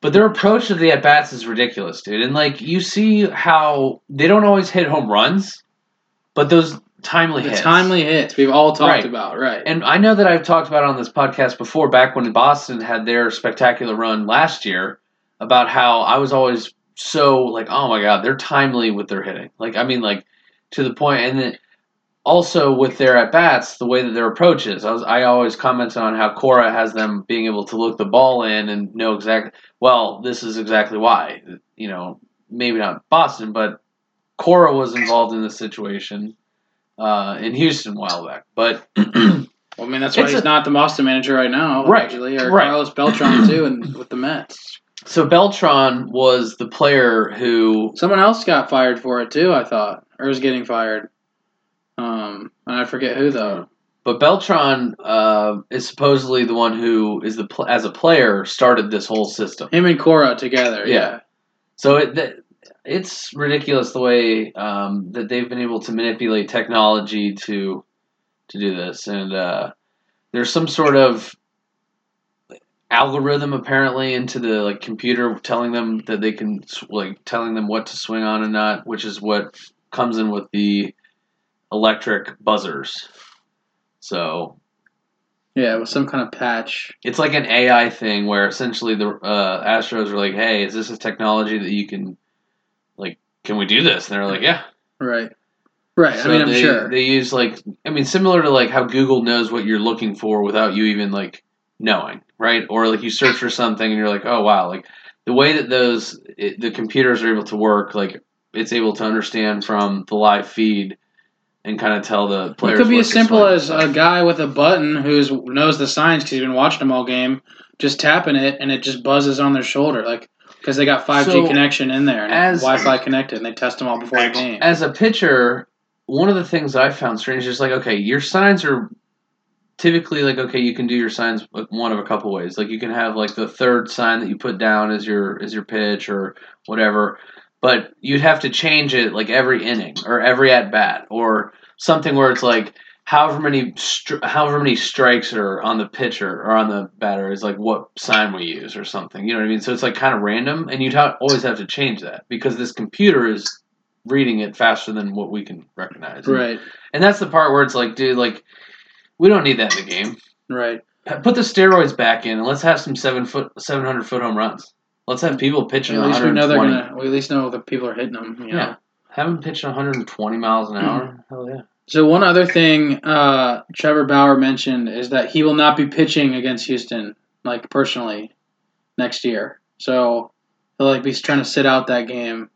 But their approach to the at bats is ridiculous, dude. And like you see how they don't always hit home runs, but those timely The hits. timely hits we've all talked Right. about, right? And I know that I've talked about on this podcast before, back when Boston had their spectacular run last year, about how I was always so like, oh my god, they're timely with their hitting. Like, I mean, like to the point, and then also with their at bats, the way that their approach is. I was I always commented on how Cora has them being able to look the ball in and know exactly. Well, this is exactly why. You know, maybe not Boston, but Cora was involved in the situation uh, in Houston a while back, but. Well, I mean, that's why he's a- not the Boston manager right now, Right, allegedly, or right. Carlos Beltran too, and with the Mets. So Beltran was the player who Someone else got fired for it too. I thought, or is getting fired. Um, and I forget who though. But Beltran uh, is supposedly the one who is the pl- as a player started this whole system. Him and Cora together. Yeah. Yeah. So it, th- it's ridiculous the way um, that they've been able to manipulate technology to to do this, and uh, there's some sort of algorithm apparently into the like computer telling them that they can like telling them what to swing on and not, which is what comes in with the electric buzzers. So Yeah, with some kind of patch. it's like an AI thing where essentially the uh, Astros are like, "Hey, is this a technology that you can like? Can we do this?" And they're like, "Yeah." Right. Right. So I mean, I'm they, sure. they use like I mean similar to like how Google knows what you're looking for without you even like knowing, right? Or like you search for something and you're like, oh wow, like the way that those it, the computers are able to work, like it's able to understand from the live feed and kind of tell the players. It could be as simple as a guy with a button who knows the signs because he's been watching them all game, just tapping it and it just buzzes on their shoulder, like because they got 5G So, connection in there and as- Wi-Fi connected, and they test them all before the game. as a pitcher, one of the things I found strange is like, okay, your signs are typically like, okay, you can do your signs one of a couple ways. Like you can have like the third sign that you put down as your as your pitch or whatever, but you'd have to change it like every inning or every at bat or something where it's like however many stri- however many strikes are on the pitcher or on the batter is like what sign we use or something. You know what I mean? So it's like kind of random, and you'd ha- always have to change that because this computer is reading it faster than what we can recognize. Right. And that's the part where it's like, dude, like we don't need that in the game. Right. Put the steroids back in and let's have some seven foot, seven hundred foot home runs. Let's have people pitching At least we know they're gonna. We at least know that people are hitting them. You know? Yeah. Have them pitching 120 miles an hour. Hell yeah. So one other thing uh, Trevor Bauer mentioned is that he will not be pitching against Houston, like personally, next year. So he'll like be trying to sit out that game.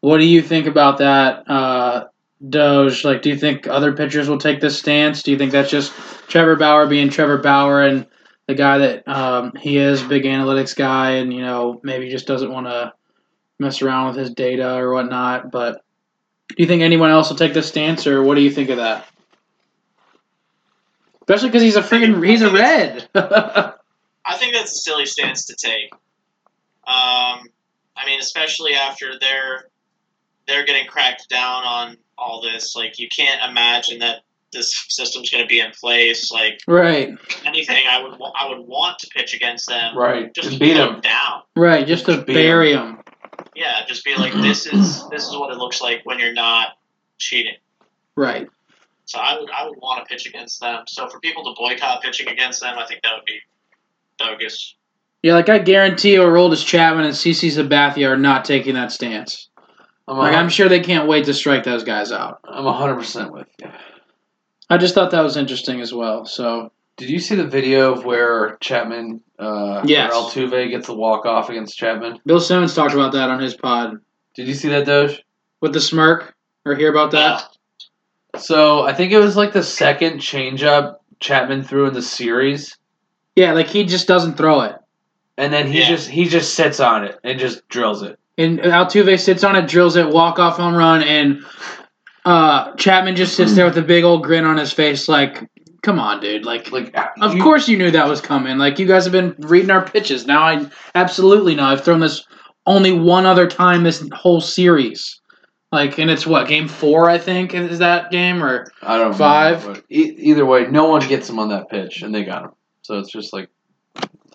What do you think about that, uh, Doge? Like, do you think other pitchers will take this stance? Do you think that's just Trevor Bauer being Trevor Bauer and the guy that um, he is, big analytics guy, and you know maybe just doesn't want to mess around with his data or whatnot, but. Do you think anyone else will take this stance, or what do you think of that? Especially because he's a freaking he's a red. I think that's a silly stance to take. Um, I mean, especially after they're they're getting cracked down on all this. Like, you can't imagine that this system's going to be in place. Like right, anything, I would I would want to pitch against them. Right. Just Just beat them down. right. Just to Beat bury him. Yeah, just be like, this is this is what it looks like when you're not cheating. Right. So I would I would want to pitch against them. So for people to boycott pitching against them, I think that would be bogus. Yeah, like I guarantee Aroldis Chapman and CC Sabathia are not taking that stance. I'm, Like a, I'm sure they can't wait to strike those guys out. I'm 100% with you. I just thought that was interesting as well. So Did you see the video of where Chapman, uh, Yes. or Altuve gets the walk off against Chapman? Bill Simmons talked about that on his pod Did you see that, Doge? with the smirk. Or hear about that? So I think it was like the second changeup Chapman threw in the series, Yeah, like he just doesn't throw it. and then he Yeah. just he just sits on it and just drills it. And Altuve sits on it, drills it, walk off home run, and uh, Chapman just sits there with a big old grin on his face, like, "Come on, dude! Like, Like, of you- course you knew that was coming. Like, you guys have been reading our pitches. Now I absolutely know. I've thrown this only one other time this whole series. Like, and it's what game four, I think, is that game or I don't Five. E- either way, no one gets him on that pitch, and they got him. So it's just like,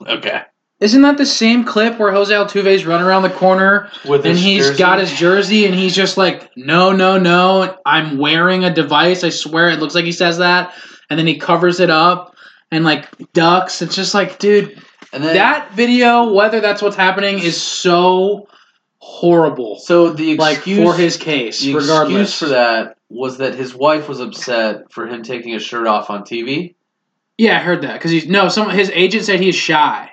okay, isn't that the same clip where Jose Altuve's running around the corner with and he's jersey? got his jersey and he's just like no no no i'm wearing a device. I swear it looks like he says that. And then he covers it up and like ducks. It's just like dude and then that video whether that's what's happening is so horrible. So the like excuse for his case the regardless. excuse for that was that his wife was upset for him taking his shirt off on TV. yeah i heard that. Because he's no some his agent said he's shy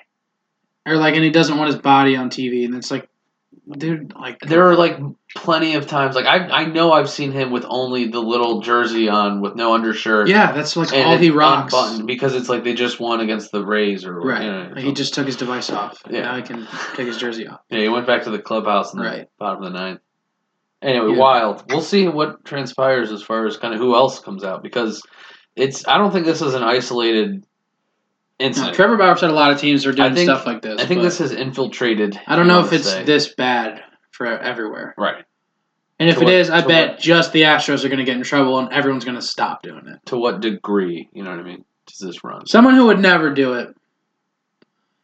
or like and he doesn't want his body on tv and it's like dude like There are like plenty of times, like I I know I've seen him with only the little jersey on with no undershirt. yeah that's like all he rocks unbuttoned because it's like they just won against the Rays or right You know, Like, he just took his device off Yeah. now he can take his jersey off yeah, he went back to the clubhouse in the Right. bottom of the ninth. Anyway, Yeah. wild. We'll see what transpires as far as kind of who else comes out because it's. I don't think this is an isolated No, incident. Trevor Bauer said a lot of teams are doing think- stuff like this. I think this has infiltrated. I don't know if it's say. this bad for everywhere. right And if To it what- is, I bet what- just the Astros are going to get in trouble and everyone's going to stop doing it. to what degree. You know what I mean? Does this run? Someone who would never do it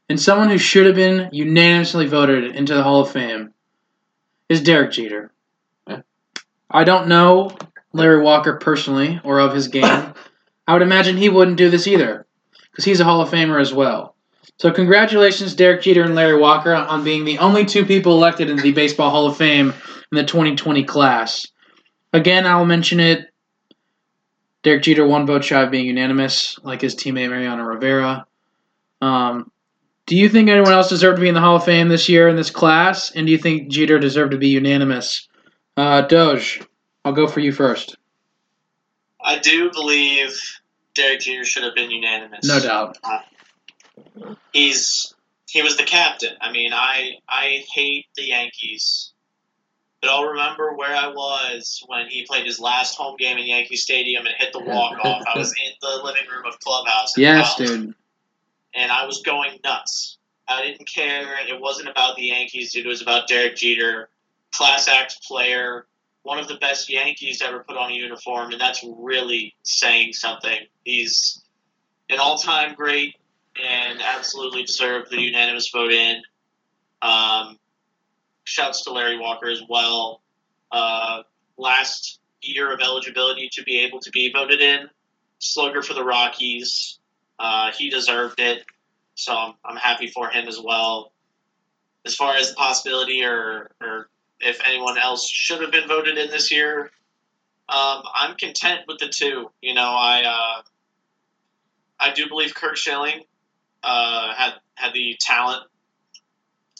and someone who should have been unanimously voted into the Hall of Fame is Derek Jeter. Yeah. I don't know Larry Walker personally or of his game. I would imagine he wouldn't do this either because he's a Hall of Famer as well. So, congratulations, Derek Jeter and Larry Walker, on being the only two people elected into the Baseball Hall of Fame in the 2020 class. Again, I'll mention it. Derek Jeter one vote shy of being unanimous, like his teammate Mariano Rivera. Um, do you think anyone else deserved to be in the Hall of Fame this year in this class? And do you think Jeter deserved to be unanimous? Uh, Doge, I'll go for you first. I do believe Derek Jeter should have been unanimous. No doubt. Uh, he's he was the captain. I mean, I I hate the Yankees, but I'll remember where I was when he played his last home game in Yankee Stadium and hit the walk off. I was in the living room of clubhouse. Yes, college, dude. and I was going nuts. I didn't care. It wasn't about the Yankees, dude. It was about Derek Jeter, class act player, one of the best Yankees ever put on a uniform, and that's really saying something. He's an all-time great and absolutely deserved the unanimous vote in. Um, shouts to Larry Walker as well. Uh, last year of eligibility to be able to be voted in. Slugger for the Rockies. Uh, he deserved it, so I'm, I'm happy for him as well. As far as the possibility or, or if anyone else should have been voted in this year, um, I'm content with the two. You know, I uh, I do believe Curt Schilling uh, had had the talent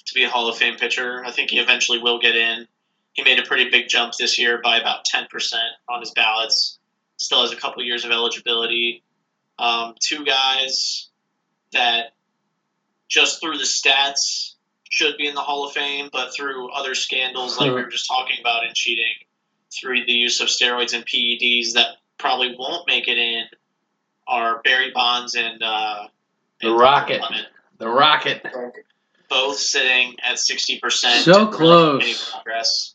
to be a Hall of Fame pitcher. I think he eventually will get in. He made a pretty big jump this year by about ten percent on his ballots. Still has a couple years of eligibility. Um, two guys that just through the stats should be in the Hall of Fame, but through other scandals like we were just talking about in cheating, through the use of steroids and PEDs that probably won't make it in, are Barry Bonds and uh, The and Rocket. Clemens, The Rocket. both sitting at sixty percent. So close. Progress.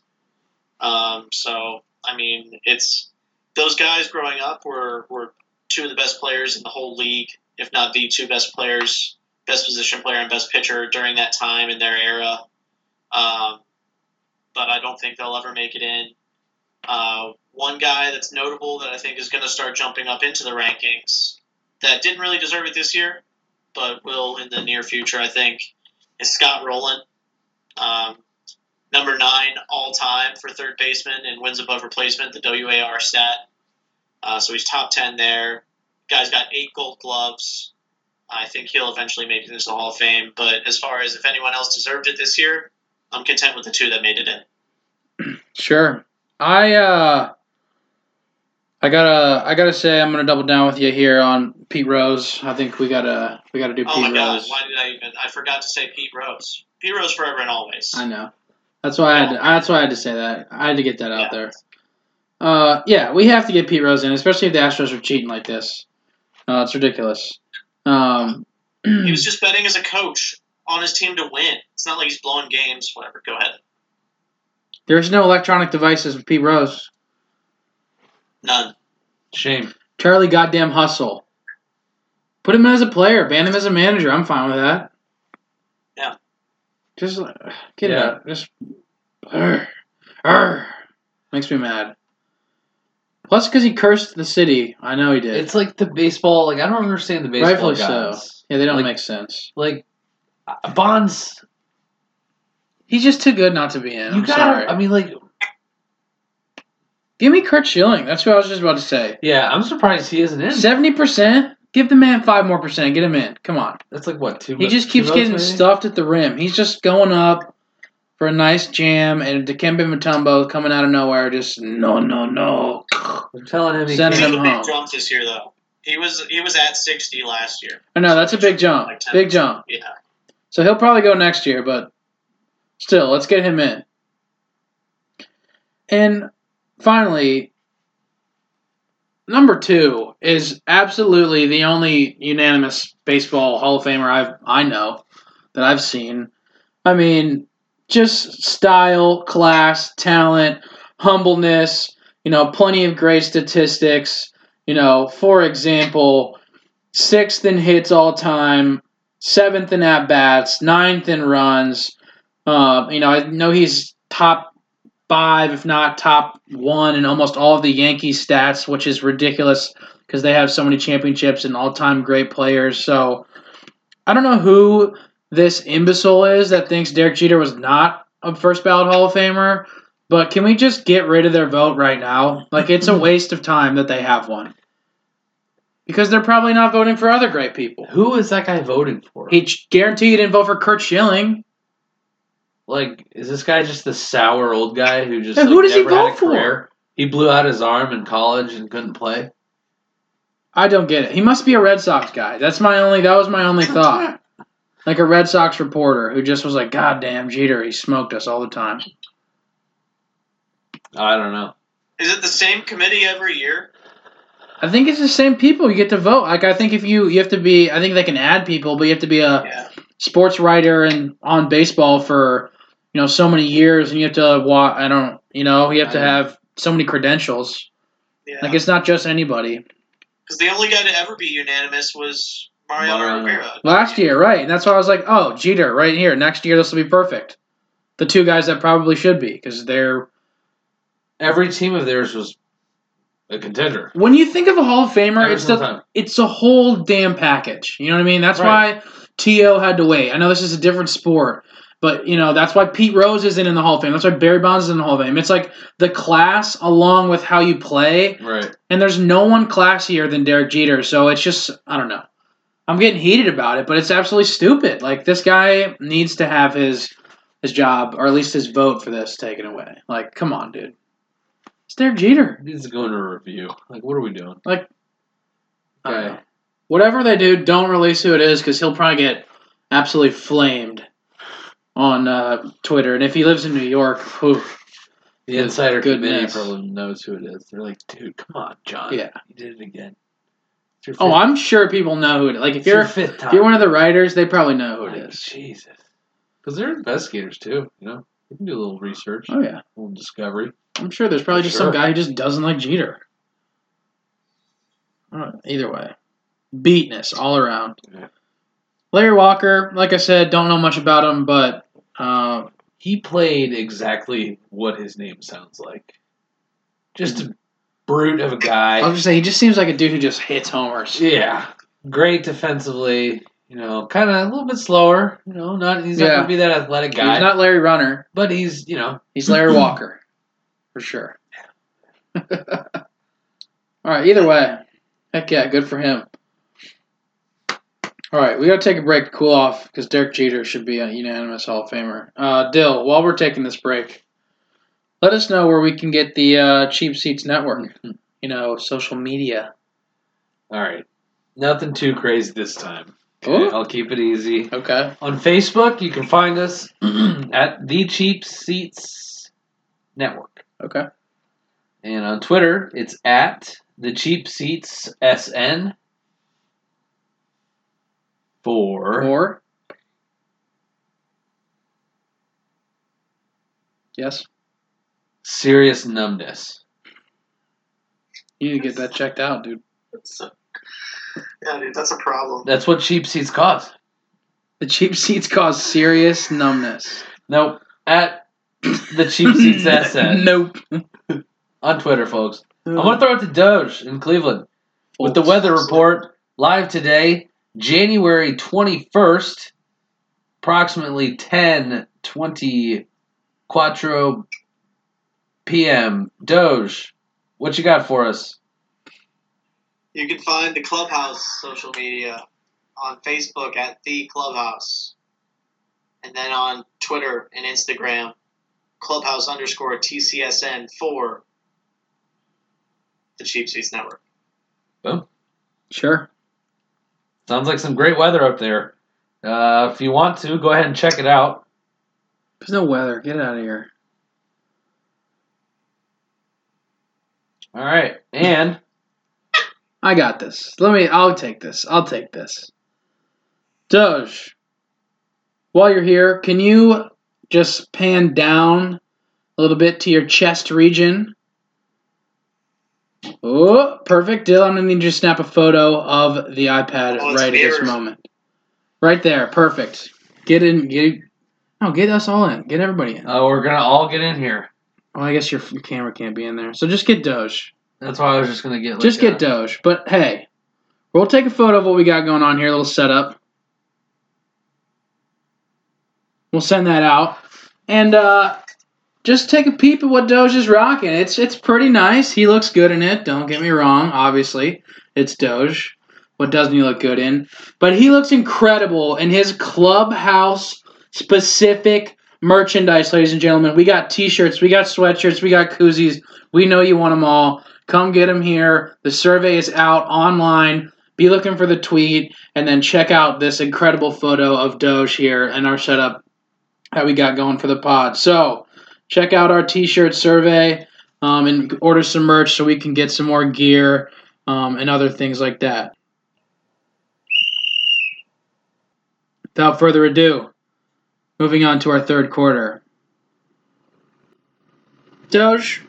Um, so I mean, it's those guys growing up were were two of the best players in the whole league, if not the two best players, best position player and best pitcher during that time in their era. Um, but I don't think they'll ever make it in. Uh, one guy that's notable that I think is going to start jumping up into the rankings that didn't really deserve it this year, but will in the near future, I think, is Scott Rolen. Um, number nine all time for third baseman and wins above replacement, the WAR stat. Uh, so he's top 10 there. Guy's got eight gold gloves. I think he'll eventually make it into the Hall of Fame. But as far as if anyone else deserved it this year, I'm content with the two that made it in. Sure. I uh I gotta I gotta say I'm gonna double down with you here on Pete Rose. I think we gotta we gotta do Oh Pete my God! Rose. Why did I even? I forgot to say Pete Rose. Pete Rose forever and always. I know. That's why I had to, that's why I had to say that. I had to get that out Yeah. there. Uh, yeah, we have to get Pete Rose in, especially if the Astros are cheating like this. Uh, it's ridiculous. Um, He was just betting as a coach on his team to win. It's not like he's blowing games. Whatever. Go ahead. there's no electronic devices with Pete Rose. None. Shame. Charlie goddamn hustle. Put him as a player, ban him as a manager. I'm fine with that. Yeah. Just uh, get it Yeah. out. Just Arr, arr. makes me mad. Plus, because he cursed the city. I know he did. It's like the baseball. Like I don't understand the baseball Rightfully guys. so. yeah, they don't like- make sense. Like uh, Bonds, He's just too good not to be in. you I'm gotta. sorry. I mean, like, Give me Curt Schilling. That's what I was just about to say. yeah, I'm surprised he isn't in. Seventy percent. Give the man five more percent. Get him in. Come on. That's like what two? He just two keeps votes, getting maybe? stuffed at the rim. He's just going up for a nice jam, and Dikembe Mutombo coming out of nowhere, just no, no, no. I'm telling him he Send He can't. him a home. big jump this year, though. He was he was at sixty last year. I know that's a big jump, Like big jump. Yeah. So he'll probably go next year, but still, let's get him in. And finally, number two is absolutely the only unanimous baseball Hall of Famer I've I know that I've seen. I mean, just style, class, talent, humbleness. You know, plenty of great statistics. You know, for example, sixth in hits all time, seventh in at bats, ninth in runs. Uh, you know, I know he's top five, if not top one, in almost all of the Yankees stats, which is ridiculous because they have so many championships and all-time great players. So I don't know who this imbecile is that thinks Derek Jeter was not a first ballot Hall of Famer. But can we just get rid of their vote right now? Like it's a waste of time that they have one. Because they're probably not voting for other great people. Who is that guy voting for? He guarantee he didn't vote for Curt Schilling. like, is this guy just the sour old guy who just like, who does he vote for? He blew out his arm in college and couldn't play. I don't get it. He must be a Red Sox guy. That's my only. That was my only thought. Like a Red Sox reporter who just was like, "God damn, Jeter, he smoked us all the time." I don't know. Is it the same committee every year? I think it's the same people you get to vote. Like I think if you you have to be, I think they can add people, but you have to be a Yeah. sports writer and on baseball for you know so many years, and you have to walk. I don't, you know, you have to I- have so many credentials. Yeah. Like it's not just anybody. Because the only guy to ever be unanimous was Mariano Mariano. Rivera. Last year, right? And that's why I was like, oh, Jeter, right here. Next year, this will be perfect. The two guys that probably should be because they're. Every team of theirs was a contender. When you think of a Hall of Famer, Every it's single the time. it's a whole damn package. You know what I mean? That's Right. why To had to wait. I know this is a different sport, but you know that's why Pete Rose isn't in the Hall of Fame. That's why Barry Bonds is in the Hall of Fame. It's like the class along with how you play, Right. and there's no one classier than Derek Jeter. So it's just I don't know. I'm getting heated about it, but it's absolutely stupid. Like this guy needs to have his his job or at least his vote for this taken away. Like, come on, dude. It's Derek Jeter. It going to go into a review. Like, what are we doing? Don't Okay. Whatever they do, don't release who it is because he'll probably get absolutely flamed on uh, Twitter. And if he lives in New York, whew, The insider committee Goodness. probably knows who it is. They're like, dude, come on, John. Yeah. You did it again. Oh, I'm sure people know who it is. Like if you're if you're one of the writers, they probably know who it Like, is. Jesus. Because they're investigators too. You know, you can do a little research, Oh yeah, a little discovery. I'm sure there's probably For just some guy who just doesn't like Jeter. Either way, beatness all around. Yeah. Larry Walker, like I said, don't know much about him, but uh, He played exactly what his name sounds like. Just a brute of a guy. I was just say he just seems like a dude who just hits homers. Yeah, great defensively. You know, kind of a little bit slower. You know, not he's not Yeah. gonna be that athletic guy. He's not Larry Runner. but he's you know He's Larry Walker, for sure. All right. Either way, heck yeah, good for him. All right, we got to take a break to cool off because Derek Jeter should be a unanimous Hall of Famer. Uh, Dyl, while we're taking this break, let us know where we can get the uh, Cheap Seats Network. You know, social media. all right. Nothing too crazy this time. Ooh. Okay, I'll keep it easy. Okay. On Facebook, you can find us at the Cheap Seats Network. Okay. And on Twitter, it's at the Cheap Seats SN. For Or. Yes. Serious numbness. You need to get that checked out, dude. That's a, yeah, dude, that's a problem. That's what cheap seats cause. The cheap seats cause serious numbness. Nope. At the Cheap Seats SN nope. on Twitter, folks. I'm gonna throw it to Doge in Cleveland with the weather report live today, January 21st, approximately 10:20 Quattro p.m. Doge, what you got for us? You can find the Clubhouse social media on Facebook at the Clubhouse, and then on Twitter and Instagram, Clubhouse underscore TCSN for the Cheap Seats Network. Boom. Sure. Sounds like some great weather up there. Uh, if you want to, go ahead and check it out. There's no weather. Get out of here. All right, and I got this. Let me. I'll take this. I'll take this. Doge, while you're here, can you just pan down a little bit to your chest region? Oh, perfect. Dyl, I'm gonna need you to snap a photo of the iPad Oh, it's right at this moment. Right there, perfect. Get in, get. No, get us all in. Get everybody in. Uh, we're gonna all get in here. Well, I guess your, camera can't be in there, so just get Doge. That's why I was just gonna get. Like Just a- get Doge. But hey, we'll take a photo of what we got going on here, a little setup. We'll send that out. And uh, just take a peep at what Doge is rocking. It's it's pretty nice. He looks good in it, don't get me wrong. Obviously, it's Doge. What doesn't he look good in? But he looks incredible in his clubhouse specific merchandise, ladies and gentlemen. We got t-shirts, we got sweatshirts, we got koozies. We know you want them all. Come get them here. The survey is out online. Be looking for the tweet and then check out this incredible photo of Doge here and our setup that we got going for the pod. So check out our t-shirt survey um, and order some merch so we can get some more gear um, and other things like that. Without further ado, moving on to our third quarter. Doge,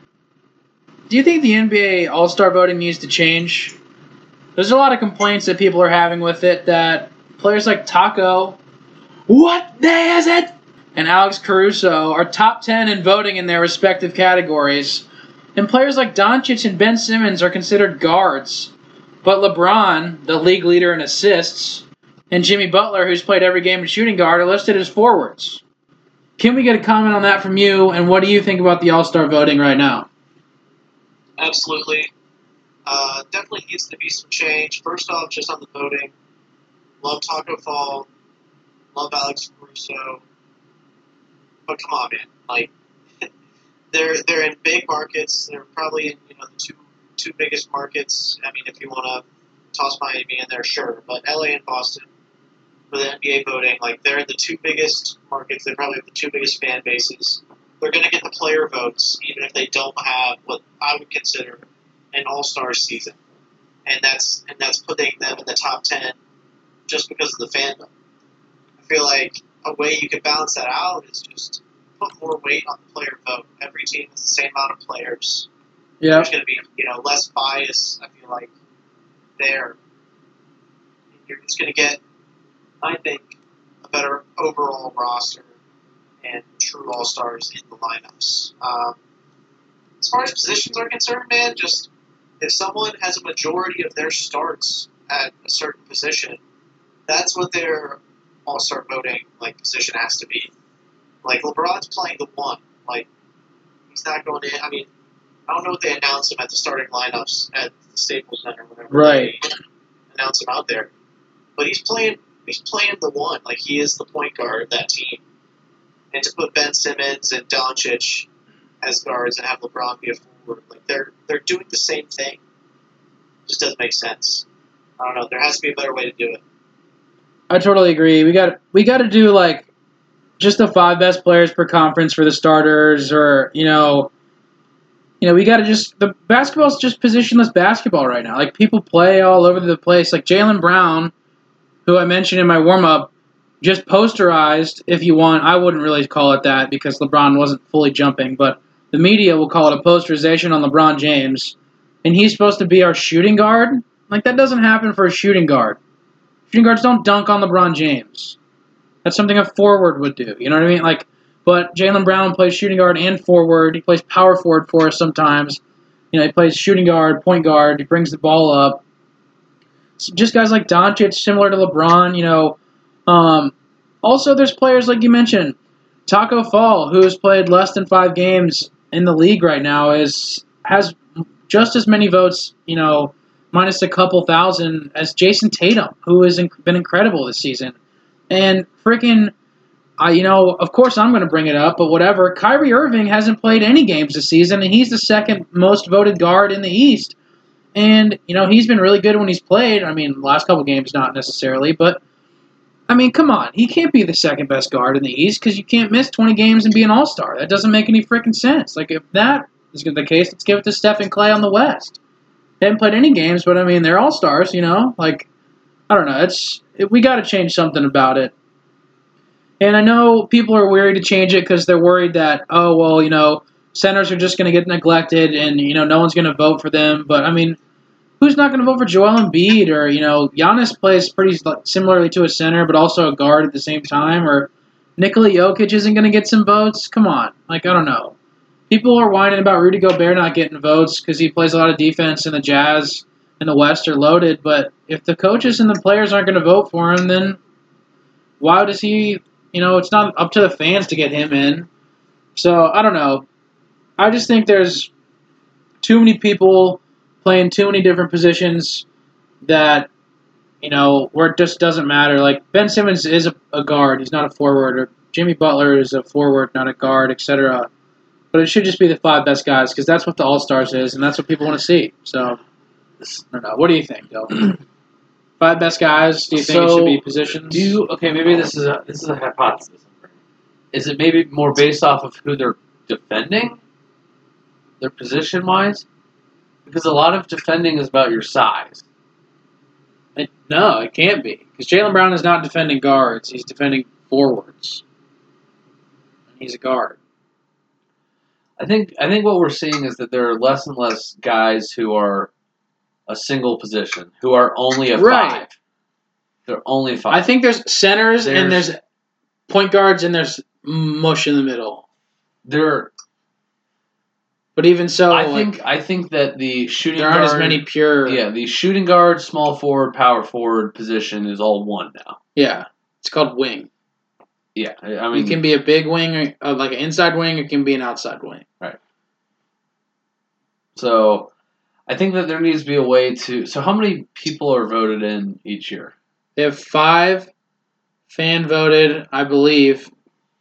do you think the NBA All Star voting needs to change? There's a lot of complaints that people are having with it that players like Taco, what day is it? And Alex Caruso are top 10 in voting in their respective categories. And players like Doncic and Ben Simmons are considered guards. But LeBron, the league leader in assists, and Jimmy Butler, who's played every game in shooting guard, are listed as forwards. Can we get a comment on that from you? And what do you think about the All Star voting right now? Absolutely. Uh, definitely needs to be some change. First off, just on the voting, love Taco Fall, love Alex Caruso, but come on, man, like they're they're in big markets. They're probably in you know the two two biggest markets. I mean, if you want to toss Miami in there, sure, but LA and Boston for the NBA voting, like they're the two biggest markets. They probably have the two biggest fan bases. They're going to get the player votes, even if they don't have what I would consider an All Star season, and that's and that's putting them in the top ten just because of the fandom. I feel like a way you could balance that out is just put more weight on the player vote. Every team has the same amount of players. Yeah. There's going to be you know less bias. I feel like there. You're just going to get, I think, a better overall roster and true all stars in the lineups. Um, as far as positions are concerned, man, just if someone has a majority of their starts at a certain position, that's what their all star voting like position has to be. Like LeBron's playing the one. Like he's not going in. I mean, I don't know what they announce him at the starting lineups at the Staples Center, whenever Right. they announce him out there. But he's playing. He's playing the one. Like he is the point guard of that team. And to put Ben Simmons and Doncic as guards and have LeBron be a forward, like they're they're doing the same thing. It just doesn't make sense. I don't know. There has to be a better way to do it. I totally agree. We got we got to do like just the five best players per conference for the starters, or you know, you know, we got to just the basketball's just positionless basketball right now. Like people play all over the place. Like Jaylen Brown, who I mentioned in my warm up, just posterized. If you want, I wouldn't really call it that because LeBron wasn't fully jumping, but the media will call it a posterization on LeBron James, and he's supposed to be our shooting guard. Like that doesn't happen for a shooting guard. Shooting guards don't dunk on LeBron James. That's something a forward would do. You know what I mean? Like, but Jaylen Brown plays shooting guard and forward. He plays power forward for us sometimes. You know, he plays shooting guard, point guard. He brings the ball up. Just guys like Doncic, similar to LeBron. You know, um, also there's players like you mentioned, Taco Fall, who has played less than five games in the league right now, is has just as many votes. You know, minus a couple thousand as Jayson Tatum, who has inc- been incredible this season. And freaking, I you know, of course I'm going to bring it up, but whatever. Kyrie Irving hasn't played any games this season, and he's the second most voted guard in the East. And you know he's been really good when he's played. I mean, last couple games not necessarily, but I mean, come on, he can't be the second best guard in the East because you can't miss 20 games and be an All Star. That doesn't make any freaking sense. Like if that is the case, let's give it to Steph and Klay on the West. They haven't played any games, but I mean, they're all stars, you know? Like, I don't know. It's it, We got to change something about it. And I know people are worried to change it because they're worried that, oh, well, you know, centers are just going to get neglected and, you know, no one's going to vote for them. But, I mean, who's not going to vote for Joel Embiid or you know Giannis plays pretty similarly to a center, but also a guard at the same time, or Nikola Jokic isn't going to get some votes? Come on, like I don't know. People are whining about Rudy Gobert not getting votes because he plays a lot of defense, and the Jazz in the West are loaded. But if the coaches and the players aren't going to vote for him, then why does he? You know, it's not up to the fans to get him in. So I don't know. I just think there's too many people playing too many different positions that you know where it just doesn't matter. Like Ben Simmons is a, a guard; he's not a forward. Or Jimmy Butler is a forward, not a guard, etc. But it should just be the five best guys because that's what the All Stars is, and that's what people want to see. So I don't know. What do you think, Bill? five best guys? Do you think it should be positions? Do you, okay? Maybe this is a this is a hypothesis. Is it maybe more based off of who they're defending, their position wise? Because a lot of defending is about your size. It- no, it can't be because Jaylen Brown is not defending guards; he's defending forwards. He's a guard. I think I think what we're seeing is that there are less and less guys who are a single position, who are only a Right. five. They're only five. I think there's centers and There's- there's point guards and there's mush in the middle. there. But even so, I like, think I think that the shooting there aren't as guard- many pure. Yeah, the shooting guard, small forward, power forward position is all one now. Yeah, it's called wing. Yeah, I mean, you can be a big wing, or, uh, like an inside wing, it can be an outside wing. Right. So I think that there needs to be a way to. So, how many people are voted in each year? They have five fan voted, I believe,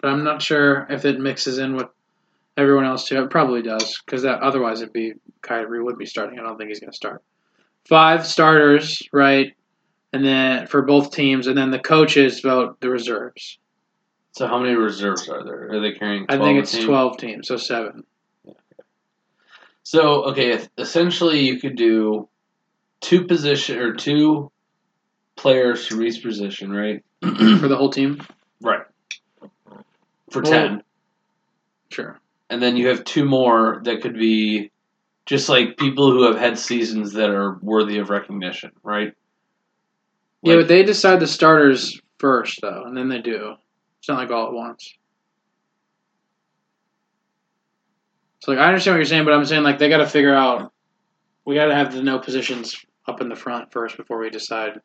but I'm not sure if it mixes in with everyone else too. It probably does because that otherwise it'd be Kyrie would be starting. I don't think he's going to start. Five starters, right? And then for both teams, and then the coaches vote the reserves. So, how many reserves are there? Are they carrying? 12 I think it's team? twelve teams, so seven. So, okay, essentially, you could do two position or two players from each position, right? for the whole team. right. For Well- ten. Sure. And then you have two more that could be just like people who have had seasons that are worthy of recognition, right? yeah, but they decide the starters first, though, and then they do. It's not like all at once. So, like, I understand what you're saying, but I'm saying like they got to figure out. We got to have the no positions up in the front first before we decide.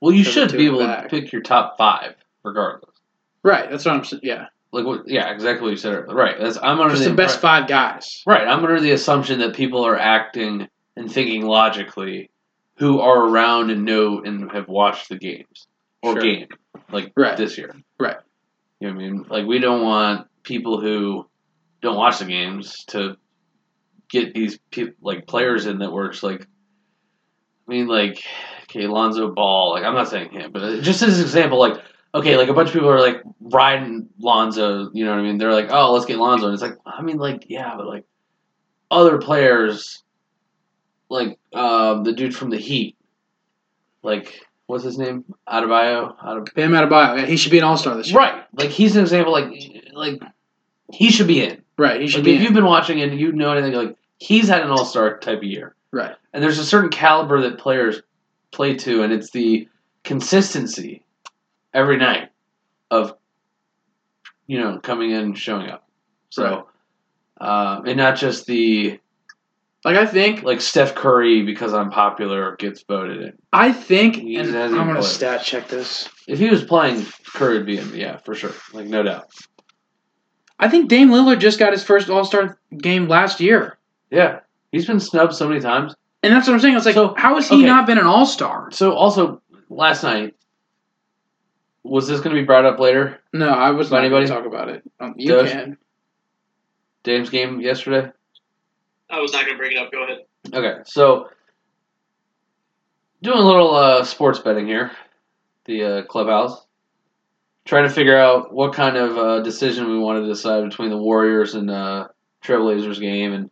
well, you should be able to pick your top five, regardless. Right. That's what I'm. saying. Yeah. Like what? Yeah, exactly what you said. Right. That's I'm under Just the, the best impre- five guys. Right. I'm under the assumption that people are acting and thinking logically, who are around and know and have watched the games or Sure. game like Right. this year. Right. You know what I mean? Like we don't want people who don't watch the games to get these pe- like players in that works like. I mean, like, okay, Lonzo Ball. Like, I'm not saying him, but just as an example, like, okay, like a bunch of people are like riding Lonzo. You know what I mean? They're like, oh, let's get Lonzo, and it's like, I mean, like, yeah, but like other players, like um, the dude from the Heat, like what's his name? Adebayo. Adeb- Bam Adebayo. Yeah, he should be an All Star this year. right. Like he's an example. Like like he should be in. Right. He should Like, be. if in. you've been watching and you know anything, like he's had an All Star type of year. Right. And there's a certain caliber that players play to, and it's the consistency every night of you know coming in and showing up. So, uh, and not just the Like I think. like Steph Curry because I'm popular gets voted in. I think. And I'm gonna played. stat check this. If he was playing, Curry would be in. Yeah, for sure, like no doubt. I think Dame Lillard just got his first All Star game last year. Yeah, he's been snubbed so many times. And that's what I'm saying. It's like, So, how has he okay. not been an All Star? So also last night, was this going to be brought up later? No, I was not Anybody? talk about it. Um, you Does- can. Dame's game yesterday. I was not going to bring it up. Go ahead. Okay, so doing a little uh, sports betting here, the uh, clubhouse, trying to figure out what kind of uh, decision we want to decide between the Warriors and uh, Trailblazers game, and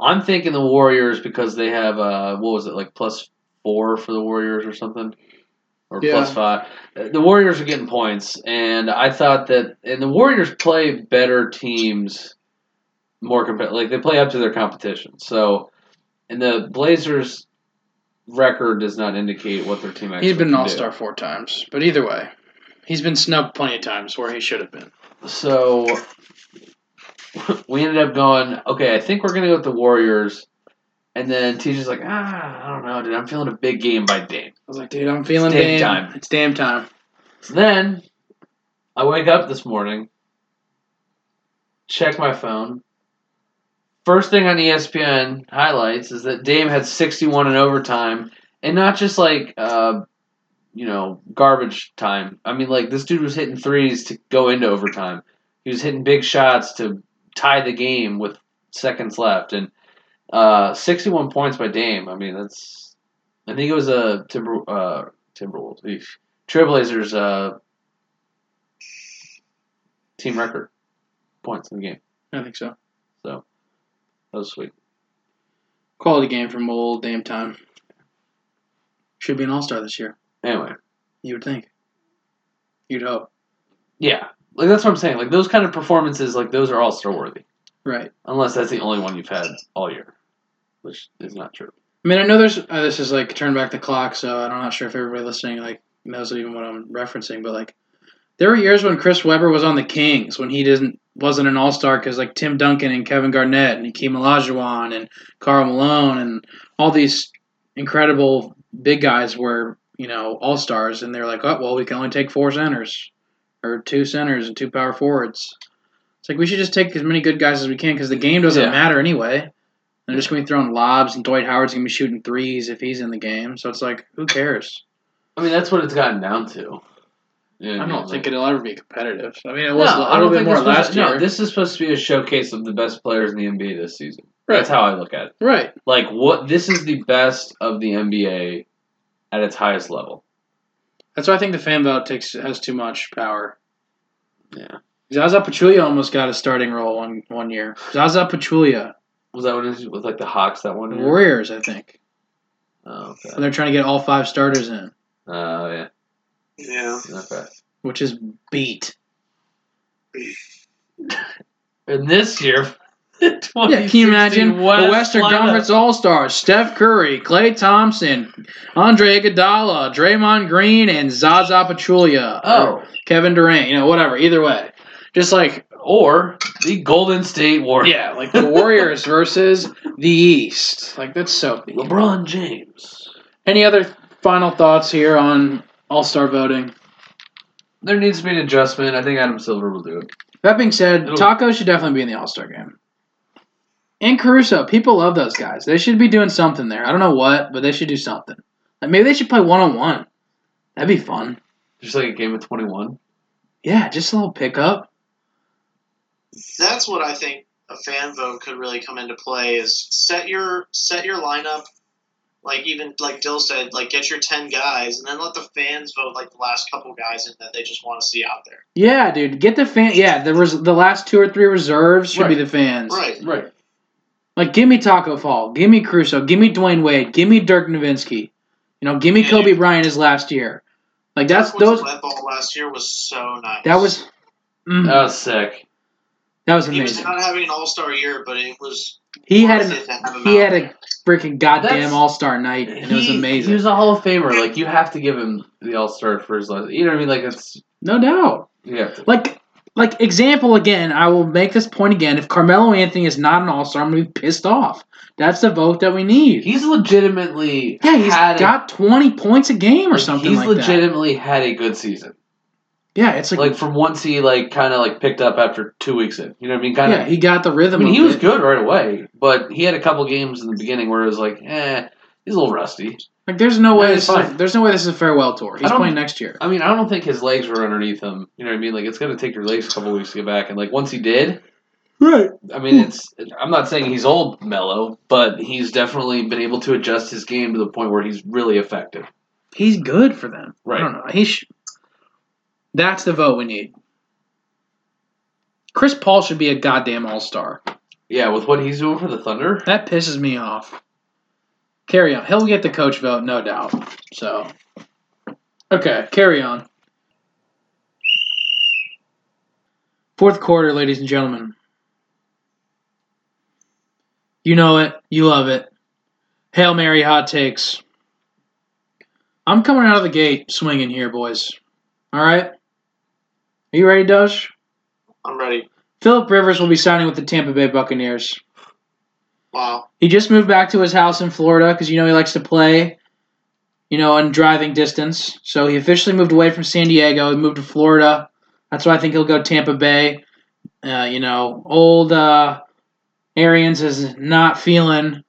I'm thinking the Warriors because they have uh, what was it like plus four for the Warriors or something, or Yeah. plus five. Uh, The Warriors are getting points, and I thought that, and the Warriors play better teams, more competitive. Like they play up to their competition. So, and the Blazers, record does not indicate what their team actually He's been an All Star four times, but either way, he's been snubbed plenty of times where he should have been. So we ended up going, okay, I think we're gonna go with the Warriors. And then TJ's like, ah, I don't know, dude. I'm feeling a big game by Dame. I was like, dude, I'm feeling It's damn Dame. time. It's damn time. So then I wake up this morning, check my phone. First thing on ESPN highlights is that Dame had 61 in overtime, and not just like uh, you know garbage time. I mean, like this dude was hitting threes to go into overtime. He was hitting big shots to tie the game with seconds left, and uh, 61 points by Dame. I mean, that's I think it was a Timber uh, Timberwolves. Eesh. Trailblazers uh, team record points in the game. I think so. so. That was sweet. Quality game from old Dame time. Should be an all star this year. Anyway, You would think. You'd hope. yeah, like that's what I'm saying. Like those kind of performances, like those are all star worthy, Right. unless that's the only one you've had all year, which is not true. I mean, I know there's uh, this is like turn back the clock, so I'm not sure if everybody listening like knows even what I'm referencing, but like there were years when Chris Webber was on the Kings when he didn't wasn't an All Star because like Tim Duncan and Kevin Garnett and Hakeem Olajuwon and Karl Malone and all these incredible big guys were you know All Stars, and they're like, oh well, we can only take four centers or two centers and two power forwards. It's like we should just take as many good guys as we can because the game doesn't Yeah. matter anyway. They're just gonna be throwing lobs, and Dwight Howard's gonna be shooting threes if he's in the game. So it's like, who cares? I mean, that's what it's gotten down to. You know I what don't mean? think it'll ever be competitive. I mean, it No, was I a don't little bit think more this was- last year. No, this is supposed to be a showcase of the best players in the NBA this season. Right. That's how I look at it. right. Like what? This is the best of the NBA at its highest level. That's why I think the fan vote takes has too much power. Yeah. Zaza Pachulia almost got a starting role one one year. Zaza Pachulia, Was that what it is with like the Hawks that one year? Warriors, I think. Oh, okay. And they're trying to get all five starters in, Oh yeah. Yeah. Okay. which is beat. And this year, Yeah, can you imagine the Western Conference All Stars: Steph Curry, Klay Thompson, Andre Iguodala, Draymond Green, and Zaza Pachulia. Oh, Kevin Durant. You know, whatever. Either way, just like or the Golden State Warriors. yeah, like the Warriors versus the East. Like that's so. Beat. LeBron James. Any other final thoughts here on All Star voting? There needs to be an adjustment. I think Adam Silver will do it. That being said, It'll- Taco should definitely be in the All Star game. And Caruso, people love those guys. They should be doing something there. I don't know what, but they should do something. Like maybe they should play one on one. That'd be fun. Just like a game of twenty-one. Yeah, just a little pickup. That's what I think a fan vote could really come into play is set your set your lineup like even like Dyl said, like get your ten guys and then let the fans vote like the last couple guys in that they just want to see out there. Yeah, dude, get the fan. Yeah, the res- the last two or three reserves should be the fans. Right. Right. Like, give me Taco Fall, give me Caruso, give me Dwyane Wade, give me Dirk Nowitzki. You know, give me Yeah. Kobe Bryant his last year. Like that's Dirk was those. wet ball last year was so nice. That was. mm, That was sick. That was amazing. he was amazing. not having an all star year, but it was He had worth a it to have him he out had a freaking goddamn That's- All Star night, and it was amazing. He was a Hall of Famer. Like you have to give him the All Star for his last. You know what I mean? Like it's no doubt. Yeah. Like, like example again. I will make this point again. If Carmelo Anthony is not an All Star, I'm gonna be pissed off. That's the vote that we need. He's legitimately yeah, he's had a- got 20 points a game or like, something He's like that. legitimately had a good season. Yeah, it's like, Like from once he like kind of like picked up after two weeks in. You know what I mean? Kind of. yeah, he got the rhythm. I rhythm. mean, he was it. good right away, but he had a couple games in the beginning where it was like, eh, he's a little rusty. Like, there's no way Yeah, this it's is, there's no way this is a farewell tour. He's playing next year. I mean, I don't think his legs were underneath him. You know what I mean? Like it's gonna take your legs a couple weeks to get back, and like once he did, Right. I mean, it's. I'm not saying he's old, mellow, but he's definitely been able to adjust his game to the point where he's really effective. He's good for them. Right. I don't know. He sh- That's the vote we need. Chris Paul should be a goddamn All Star. Yeah, with what he's doing for the Thunder. That pisses me off. Carry on. He'll get the coach vote, no doubt. So, okay, carry on. Fourth quarter, ladies and gentlemen. You know it. You love it. Hail Mary hot takes. I'm coming out of the gate swinging here, boys. All right. Are you ready, Doge? I'm ready. Philip Rivers will be signing with the Tampa Bay Buccaneers. Wow. He just moved back to his house in Florida because you know he likes to play, you know, in driving distance. So he officially moved away from San Diego. He moved to Florida. That's why I think he'll go Tampa Bay. Uh, you know, old uh, Arians is not feeling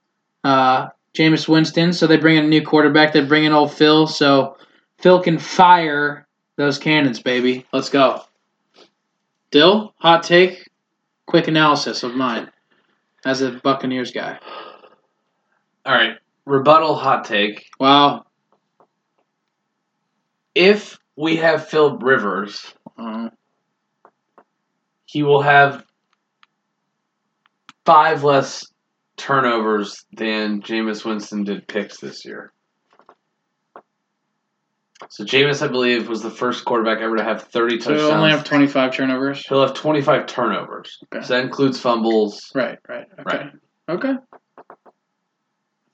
uh, Jameis Winston, so they bring in a new quarterback. They bring in old Phil, so Phil can fire those cannons, baby. Let's go. Dyl, hot take, quick analysis of mine as a Buccaneers guy. All right. Rebuttal hot take. Wow. If we have Philip Rivers, Uh, he will have five less turnovers than Jameis Winston did picks this year. So Jameis, I believe, was the first quarterback ever to have 30 so touchdowns. he'll only have 25 turnovers. He'll have 25 turnovers. Okay. So that includes fumbles. Right, right. Okay. Right. Okay.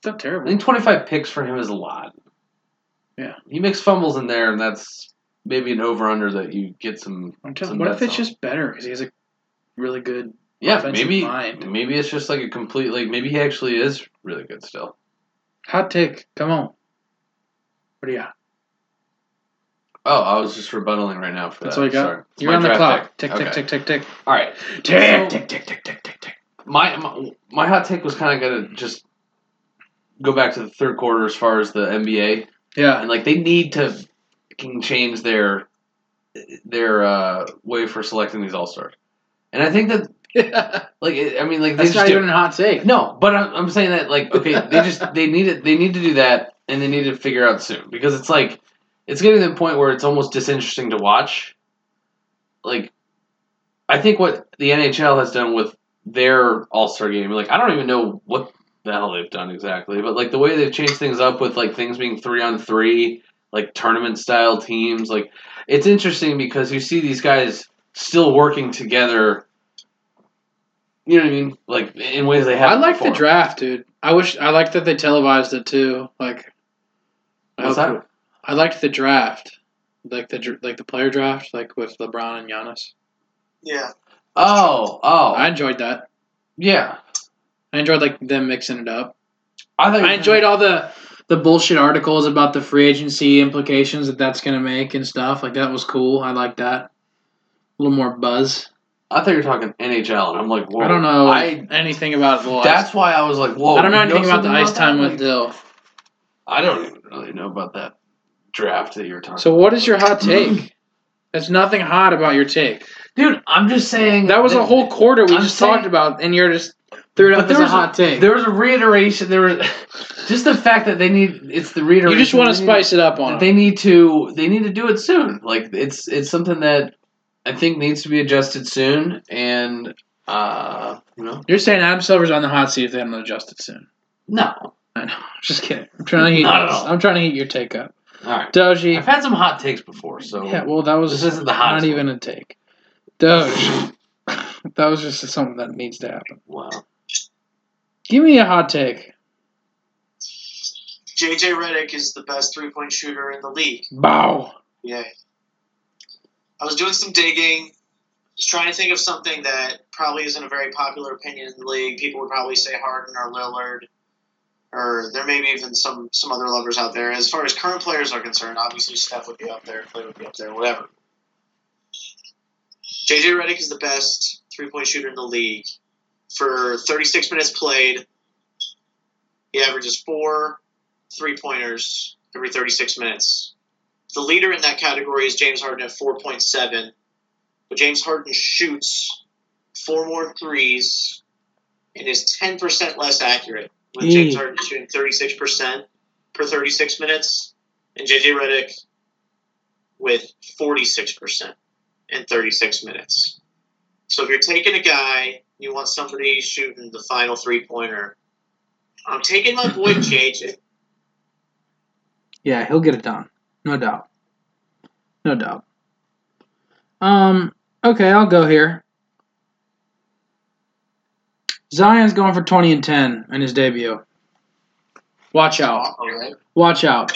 It's not I think 25 picks for him is a lot. Yeah. He makes fumbles in there, and that's maybe an over under that you get some. I'm telling, some what if it's on. just better because he has a really good. Yeah, maybe mind? maybe it's just like a complete like maybe he actually is really good still. Hot take. Come on. What do you got? Oh, I was just rebuttaling right now for That's that. what you got? Sorry. You're on the clock. Tick, tick, tick, tick, tick. All right. Tick, tick, tick, tick, tick, tick, tick. My, my my hot take was kind of gonna just go back to the third quarter as far as the NBA Yeah. and like they need to change their their uh, way for selecting these all stars. And I think that like I mean like That's not do- even a hot take. No, but I'm, I'm saying that like okay, they just they need it. They need to do that, and they need to figure out soon because it's like it's getting to the point where it's almost disinteresting to watch. Like, I think what the NHL has done with their All Star game, like I don't even know what the hell they've done exactly, but like the way they've changed things up with like things being three on three, like tournament style teams, like it's interesting because you see these guys still working together. You know what I mean? Like in ways they haven't. I like the draft, dude. I wish I like that they televised it too. Like, I What's that? I liked the draft, like the like the player draft, like with LeBron and Giannis. Yeah. Oh, oh, I enjoyed that. yeah. I enjoyed like them mixing it up. I thought I enjoyed all the the bullshit articles about the free agency implications that that's gonna make and stuff. Like that was cool. I like that. A little more buzz. I thought you were talking NHL, and I'm like, whoa. I don't know I anything about well, that's why I was like, whoa. I don't know you anything about the something ice time that? with Dyl. I don't even really know about that draft that you're talking. So what is your hot take? There's nothing hot about your take. dude? I'm just saying That was a whole quarter we I'm just saying- talked about, and you're just threw it up there as a was hot take. There was a reiteration. There was just the fact that they need. It's the reiteration. You just want to They need- spice it up on They need to. They need to do it soon. Like it's it's something that I think needs to be adjusted soon, and uh, you know, You're saying Adam Silver's on the hot seat if they haven't adjusted soon. no. I know. I'm just kidding. I'm trying to heat. Not at all. I'm trying to heat your take up. All right. Doge. I've had some hot takes before, so Yeah, well, that was This isn't the hot. not hottest even a take. Doge. that was just something that needs to happen. wow. Give me a hot take. JJ Redick is the best three point shooter in the league. Bow. Yeah. I was doing some digging, just trying to think of something that probably isn't a very popular opinion in the league. People would probably say Harden or Lillard, or there may be even some some other lovers out there. As far as current players are concerned, obviously Steph would be up there, Klay would be up there, whatever. JJ Redick is the best three point shooter in the league. For 36 minutes played, he averages four three pointers every 36 minutes. The leader in that category is James Harden at 4.7, but James Harden shoots four more threes and is 10% less accurate, with James Eee. Harden shooting 36% per 36 minutes, and JJ Redick with 46% in 36 minutes. So if you're taking a guy, you want somebody shooting the final three pointer. I'm taking my boy JJ. Yeah, he'll get it done. No doubt. No doubt. Um, okay, I'll go here. Zion's going for 20 and 10 in his debut. Watch out. All right. Watch out.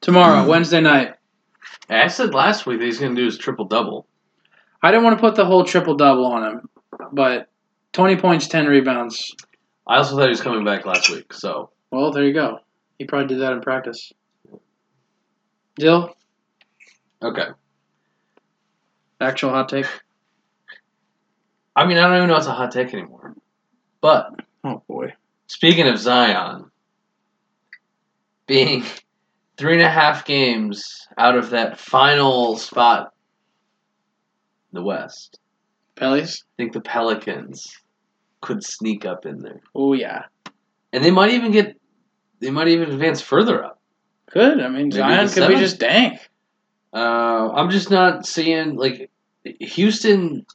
Tomorrow, mm-hmm. Wednesday night. I said last week that he's going to do his triple double. I didn't want to put the whole triple double on him, but 20 points, 10 rebounds. I also thought he was coming back last week, so Well, there you go. He probably did that in practice. Dyl, okay. actual hot take. I mean, I don't even know it's a hot take anymore. But Oh boy. speaking of Zion, being three and a half games out of that final spot, in the West, Pellies? I think the Pelicans could sneak up in there, Oh yeah. and they might even get, they might even advance further up. Good. I mean, Maybe Zion the could be seventh? just dank. Uh, I'm just not seeing like Houston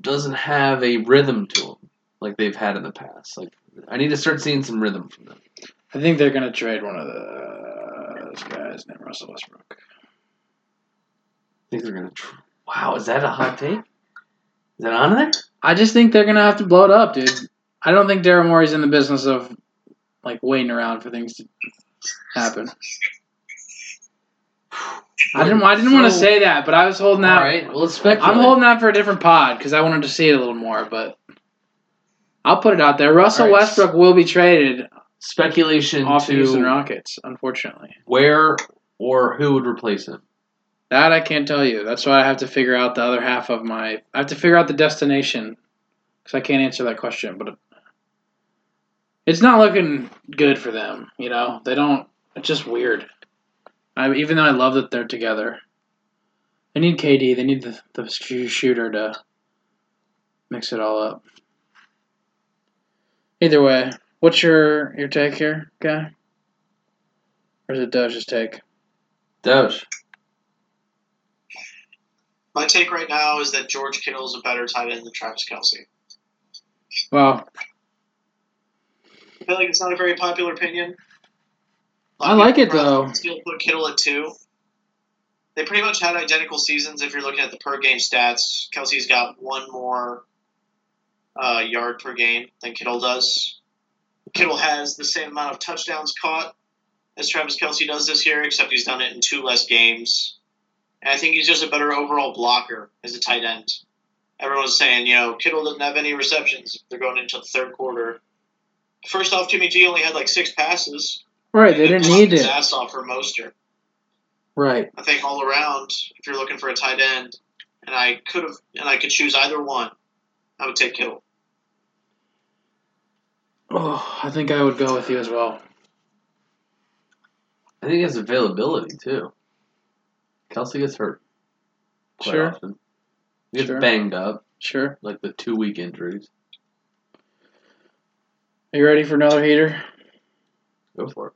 doesn't have a rhythm to them like they've had in the past. Like I need to start seeing some rhythm from them. I think they're gonna trade one of the those guys named Russell Westbrook. I think they're gonna. Tr- wow, is that a hot take? Is that on there? I just think they're gonna have to blow it up, dude. I don't think Daryl Morey's in the business of like waiting around for things to happen. I didn't. I didn't want to say that, but I was holding All out. right, well, let's. I'm holding out for a different pod because I wanted to see it a little more. But I'll put it out there. Russell right. Westbrook will be traded speculation off the Houston to Rockets. Unfortunately, where or who would replace him. that I can't tell you. That's why I have to figure out the other half of my. I have to figure out the destination because I can't answer that question. But it's not looking good for them. You know, they don't. It's just weird. I, even though I love that they're together, they need KD. They need the, the shooter to mix it all up. Either way, what's your your take here, guy? Or is it Doge's take? Doge. My take right now is that George Kittle is a better tight end than Travis Kelce. Well, I feel like it's not a very popular opinion. I like it, though. Still put Kittle at two. They pretty much had identical seasons if you're looking at the per game stats. Kelce's got one more uh, yard per game than Kittle does. Kittle has the same amount of touchdowns caught as Travis Kelce does this year, except he's done it in two less games. And I think he's just a better overall blocker as a tight end. Everyone's saying, you know, Kittle doesn't have any receptions. They're going into the third quarter. First off, Jimmy G only had like six passes. right, they didn't need his it. ass off for Mostert. Right. I think all around, if you're looking for a tight end, and I could have, and I could choose either one, I would take Kittle. Oh, I think I would go with you as well. I think it's availability too. Kelce gets hurt. Quite Sure. Often. He gets Sure. banged up, Sure. like the two week injuries. Are you ready for another heater? Go for it.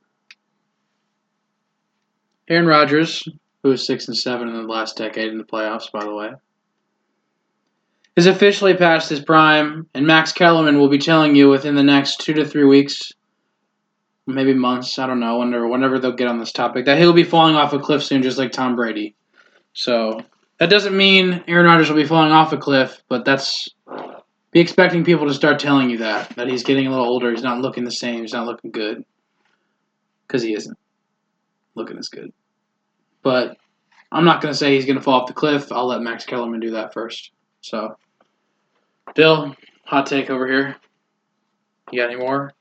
Aaron Rodgers, who was six and seven in the last decade in the playoffs, by the way, is officially past his prime, and Max Kellerman will be telling you within the next two to three weeks, maybe months, I don't know, whenever whenever they'll get on this topic, that he'll be falling off a cliff soon, just like Tom Brady. So that doesn't mean Aaron Rodgers will be falling off a cliff, but that's be expecting people to start telling you that that he's getting a little older, he's not looking the same, he's not looking good, because he isn't looking as good. But I'm not going to say he's going to fall off the cliff. I'll let Max Kellerman do that first. So, Bill, hot take over here. You got any more?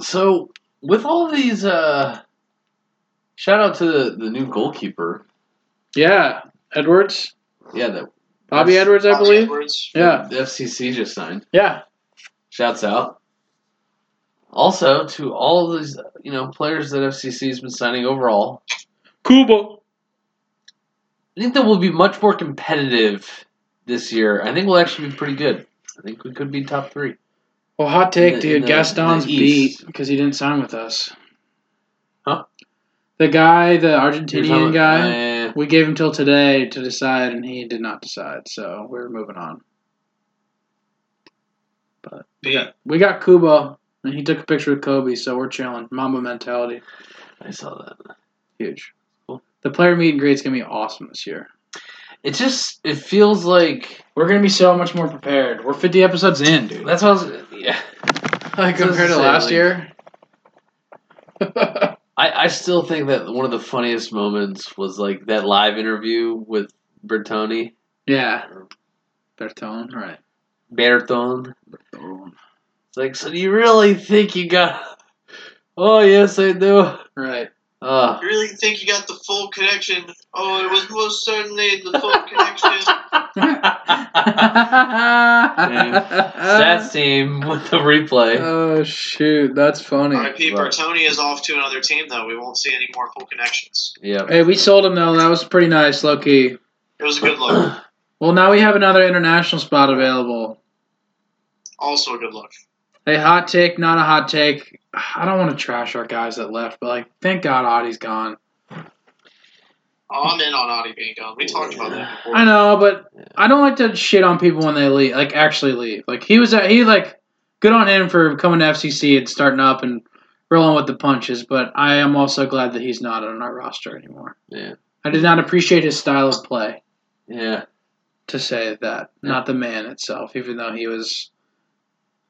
So with all these, uh, shout out to the, the new goalkeeper. Yeah, Edwards, Yeah, that Bobby Yes. Edwards, I Bobby believe. Edwards. Yeah, the FCC just signed. yeah. Shouts out. Also to all of these, you know, players that FCC has been signing overall. Kuba. I think that we'll be much more competitive this year. I think we'll actually be pretty good. I think we could be top three. Well, hot take, the- dude. the- Gaston's beat because he didn't sign with us. Huh? The guy, the Argentinian guy, uh, we gave him till today to decide, and he did not decide. So we're moving on. But we got we got Kuba, and he took a picture with Kobe, so we're chilling. Mamba mentality, I saw that. huge. Cool. The player meet and greet's gonna be awesome this year. It just it feels like We're gonna be so much more prepared. We're 50 episodes in, dude. that's what I was. Yeah, Like That's compared to what I was last saying, year. I, I still think that one of the funniest moments was like that live interview with Bertoni. Yeah. Bertone, right. Bertone. Bertone. It's like, so do you really think you got Oh yes I do. Right. Uh You really think you got the full connection? Oh, it was most certainly the full connection. stats team with the replay. oh shoot, that's funny. R.I.P. Right. Bertoni is off to another team, though. We won't see any more full connections. Yeah. Hey, we sold him though. That was pretty nice, low key. It was a good look. Well, now we have another international spot available. Also a good look. Hey, hot take, not a hot take. I don't want to trash our guys that left, but like, thank God Audie's gone. Oh, I'm in on Audie being gone. We talked about that before. I know, but I don't like to shit on people when they leave, like actually leave. Like he was, at, he like, good on him for coming to FCC and starting up and rolling with the punches. But I am also glad that he's not on our roster anymore. Yeah. I did not appreciate his style of play. Yeah. To say that, not the man itself, even though he was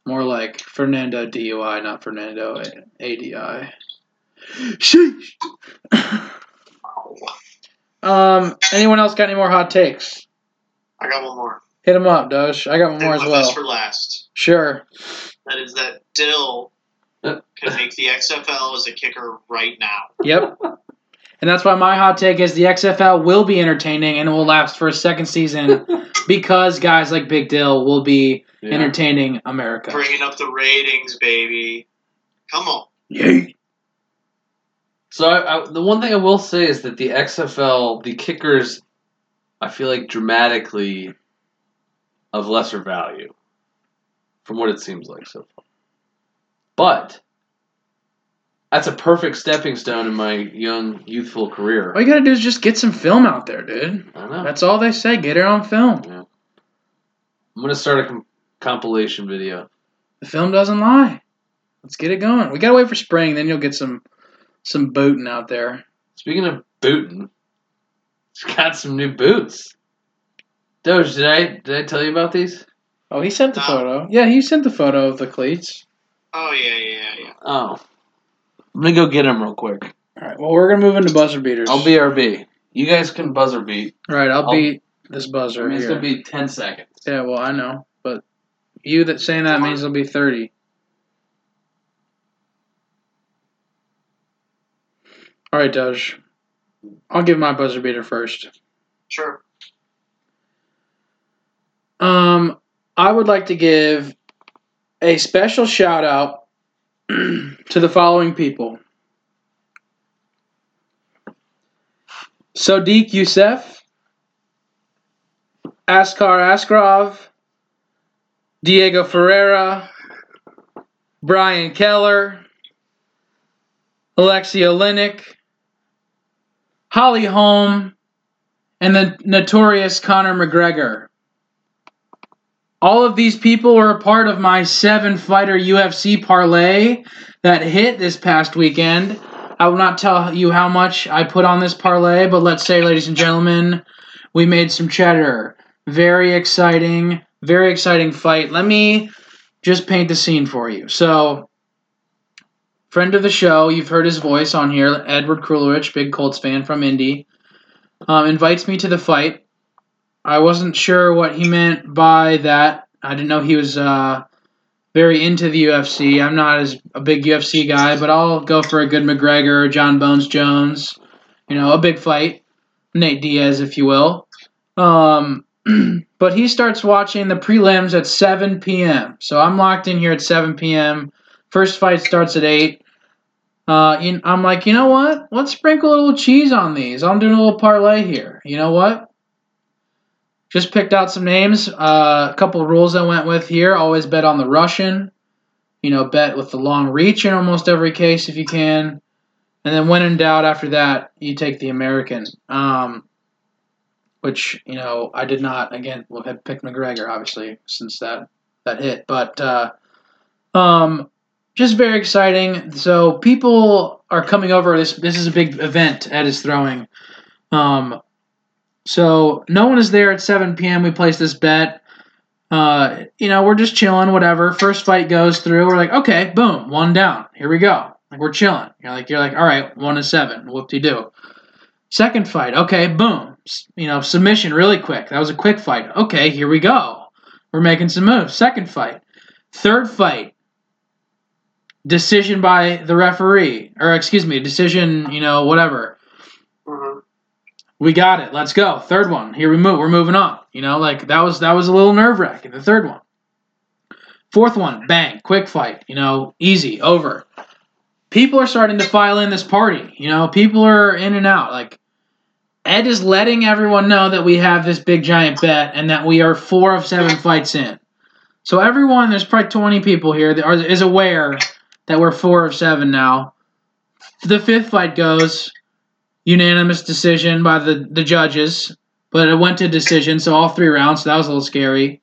more like Fernando DUI, not Fernando ADI. Sheesh. um. Anyone else got any more hot takes? I got one more. Hit them up, Doge. I got one more as my best well. for last. Sure. That is that Dyl Uh. can make the XFL as a kicker right now. Yep. And that's why my hot take is the XFL will be entertaining and will last for a second season because guys like Big Dyl will be Yeah. entertaining America. Bringing up the ratings, baby. Come on. Yay. So I, I, the one thing I will say is that the XFL, the kickers, I feel like dramatically of lesser value from what it seems like so far. But that's a perfect stepping stone in my young, youthful career. All you gotta do is just get some film out there, dude. I know. That's all they say. Get it on film. Yeah. I'm gonna start a com- compilation video. The film doesn't lie. Let's get it going. We gotta wait for spring, then you'll get some some booting out there. Speaking of booting, it's got some new boots. Doge, did I did I tell you about these? Oh, he sent the No. photo. Yeah, he sent the photo of the cleats. Oh, yeah, yeah, yeah. Oh, I'm gonna go get him real quick. All right. Well, we're gonna move into buzzer beaters. I'll BRB. You guys can buzzer beat. All right. I'll, I'll- beat this I buzzer mean, it's here. gonna be ten seconds. Yeah. Well, I know, but you that saying that means it'll be thirty. All right, Doge. I'll give my buzzer beater first. Sure. Um, I would like to give a special shout out to the following people. Sodiq Yusuff, Askar Askarov, Diego Ferreira, Brian Keller, Alexia Linick, Holly Holm, and the notorious Conor McGregor. All of these people were a part of my seven fighter UFC parlay that hit this past weekend. I will not tell you how much I put on this parlay, but let's say, ladies and gentlemen, we made some cheddar. Very exciting, very exciting fight. Let me just paint the scene for you. So, friend of the show, you've heard his voice on here, Edward Krulowich, big Colts fan from Indy, um, invites me to the fight. I wasn't sure what he meant by that. I didn't know he was uh, very into the UFC. I'm not as a big UFC guy, but I'll go for a good McGregor, Jon Bones Jones. You know, a big fight, Nate Diaz, if you will. Um, but he starts watching the prelims at 7 p.m. So I'm locked in here at 7 p.m. First fight starts at 8. Uh, I'm like, you know what? Let's sprinkle a little cheese on these. I'm doing a little parlay here. You know what? Just picked out some names. Uh, a couple rules I went with here. Always bet on the Russian. You know, bet with the long reach in almost every case if you can. And then when in doubt, after that, you take the American. Um, which you know I did not. Again, we'll have picked McGregor obviously since that that hit, but uh, um, just very exciting. So people are coming over. This this is a big event. Ed is throwing. Um, so no one is there at 7 p.m. We place this bet. Uh, you know, we're just chilling, whatever. First fight goes through. We're like, okay, boom, one down. Here we go. Like we're chilling. You're like you're like, all right, one to seven. Whoop de doo. Second fight, okay, boom. You know, submission really quick. That was a quick fight. Okay, here we go. We're making some moves. Second fight. Third fight. Decision by the referee. Or excuse me, decision, you know, whatever. We got it. Let's go. Third one. Here we move. We're moving on. You know, like that was that was a little nerve wracking. The third one. Fourth one, bang, quick fight. You know, easy, over. People are starting to file in this party. You know, people are in and out. Like Ed is letting everyone know that we have this big giant bet and that we are four of seven fights in. So everyone, there's probably 20 people here that are, is aware that we're four of seven now. The fifth fight goes unanimous decision by the, the judges, but it went to decision, so all three rounds, so that was a little scary.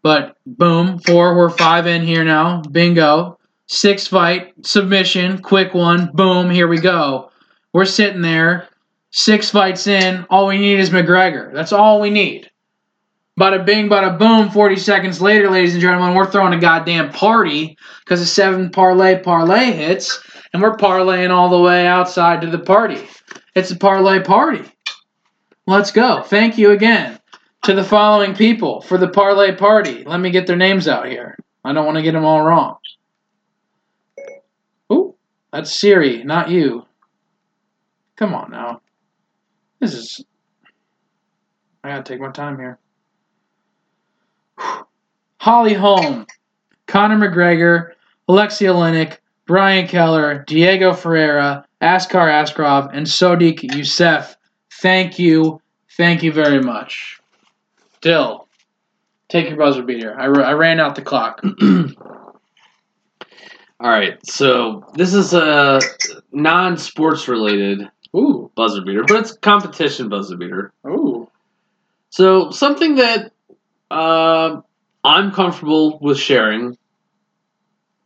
But boom, four, we're five in here now. Bingo. Six fight, submission, quick one, boom, here we go. We're sitting there, six fights in, all we need is McGregor. That's all we need. Bada bing, bada boom, 40 seconds later, ladies and gentlemen, we're throwing a goddamn party because a seven parlay parlay hits, and we're parlaying all the way outside to the party. It's a parlay party. Let's go. Thank you again to the following people for the parlay party. Let me get their names out here. I don't want to get them all wrong. Ooh, that's Siri, not you. Come on now. This is. I gotta take my time here. Holly Holm, Conor McGregor, Alexia Olenek, Brian Keller, Diego Ferreira, Askar Askarov, and Sodiq Yusuff. Thank you. Thank you very much. Dyl, take your buzzer beater. I, ran out the clock. All right, so this is a non-sports related Ooh, buzzer beater, but it's competition buzzer beater. ooh. So something that uh, I'm comfortable with sharing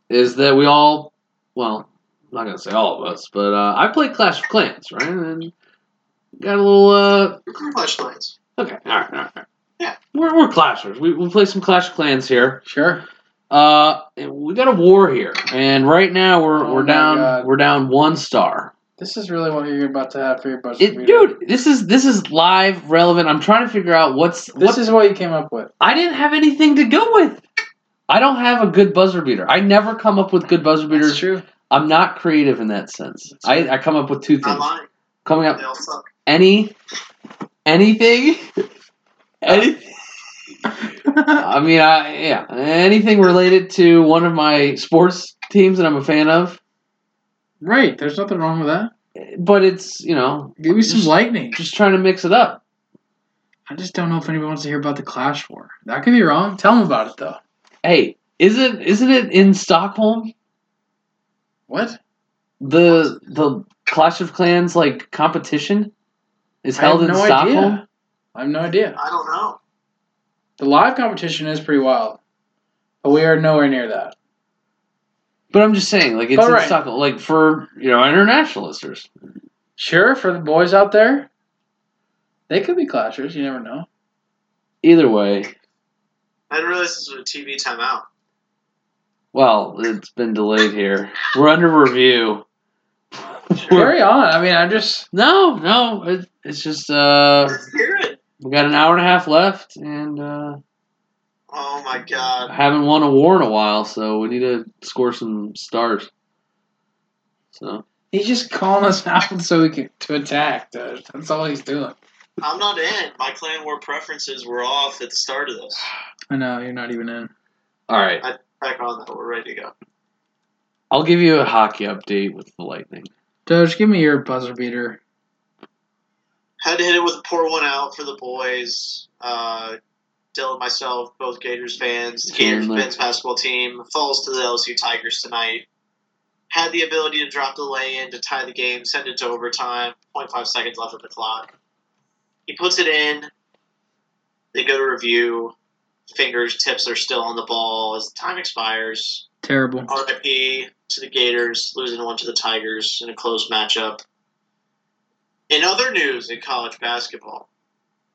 is that we all, well, I'm not gonna say all of us, but uh, I play Clash of Clans, right? And got a little. Uh, Flashlights. okay, all right, all right. all right. Yeah. we're we're Clashers. We we play some Clash of Clans here. Sure. Uh, we got a war here, and right now we're Oh we're my down God. we're down one star. This is really what you're about to have for your buzzer It, beater. dude, this is this is live, relevant. I'm trying to figure out what's This what is what you came up with. I didn't have anything to go with. I don't have a good buzzer beater. I never come up with good buzzer That's beaters. true. I'm not creative in that sense. I. I come up with two things. mine. Coming up They any anything anything I mean I yeah. Anything related to one of my sports teams that I'm a fan of. Right. There's nothing wrong with that. But it's, you know, Give me some Just- lightning. just trying to mix it up. I just don't know if anyone wants to hear about the Clash War. That could be wrong. Tell them about it though. Hey, isn't isn't it in Stockholm? What? The the Clash of Clans like competition is I have held in no Stockholm. idea. I have no idea. I don't know. The live competition is pretty wild, but we are nowhere near that. But I'm just saying, like it's All in right. Stockholm, like for you know international listeners. Sure, for the boys out there, they could be clashers. You never know. Either way, I didn't realize this was a TV timeout. well, it's been delayed here. We're under review. Carry on. I mean, I'm just. No, no, it, it's just uh, Let's hear it. we got an hour and a half left, and uh, Oh my god. haven't won a war in a while, so we need to score some stars. So He's just calling us out so we can to attack. Dude. That's all he's doing. I'm not in. My clan war preferences were off at the start of this. I know you're not even in. all right, Back on that. We're ready to go. I'll give you a hockey update with the Lightning. Doge, give me your buzzer beater. Had to hit it with a poor one out for the boys. Uh, Dylan myself, both Gators fans. The Gators men's basketball team falls to the LSU Tigers tonight. Had the ability to drop the lay in to tie the game, send it to overtime. 0.5 seconds left on the clock. He puts it in. They go to review. Fingers, tips are still on the ball as the time expires. Terrible. RIP to the Gators, losing one to the Tigers in a close matchup. In other news in college basketball,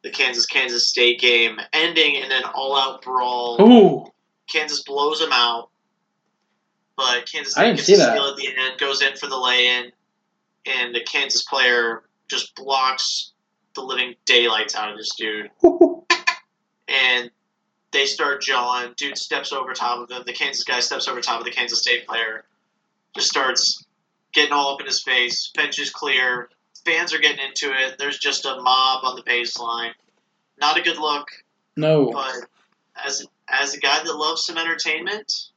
the Kansas Kansas State game ending in an all out brawl. Ooh. Kansas blows them out. but Kansas State gets that. steal at the end, goes in for the lay-in, and the Kansas player just blocks the living daylights out of this dude. and they start jawing. Dude steps over top of him. The Kansas guy steps over top of the Kansas State player. Just starts getting all up in his face. Bench is clear. Fans are getting into it. There's just a mob on the baseline. Not a good look, no. but as as a guy that loves some entertainment,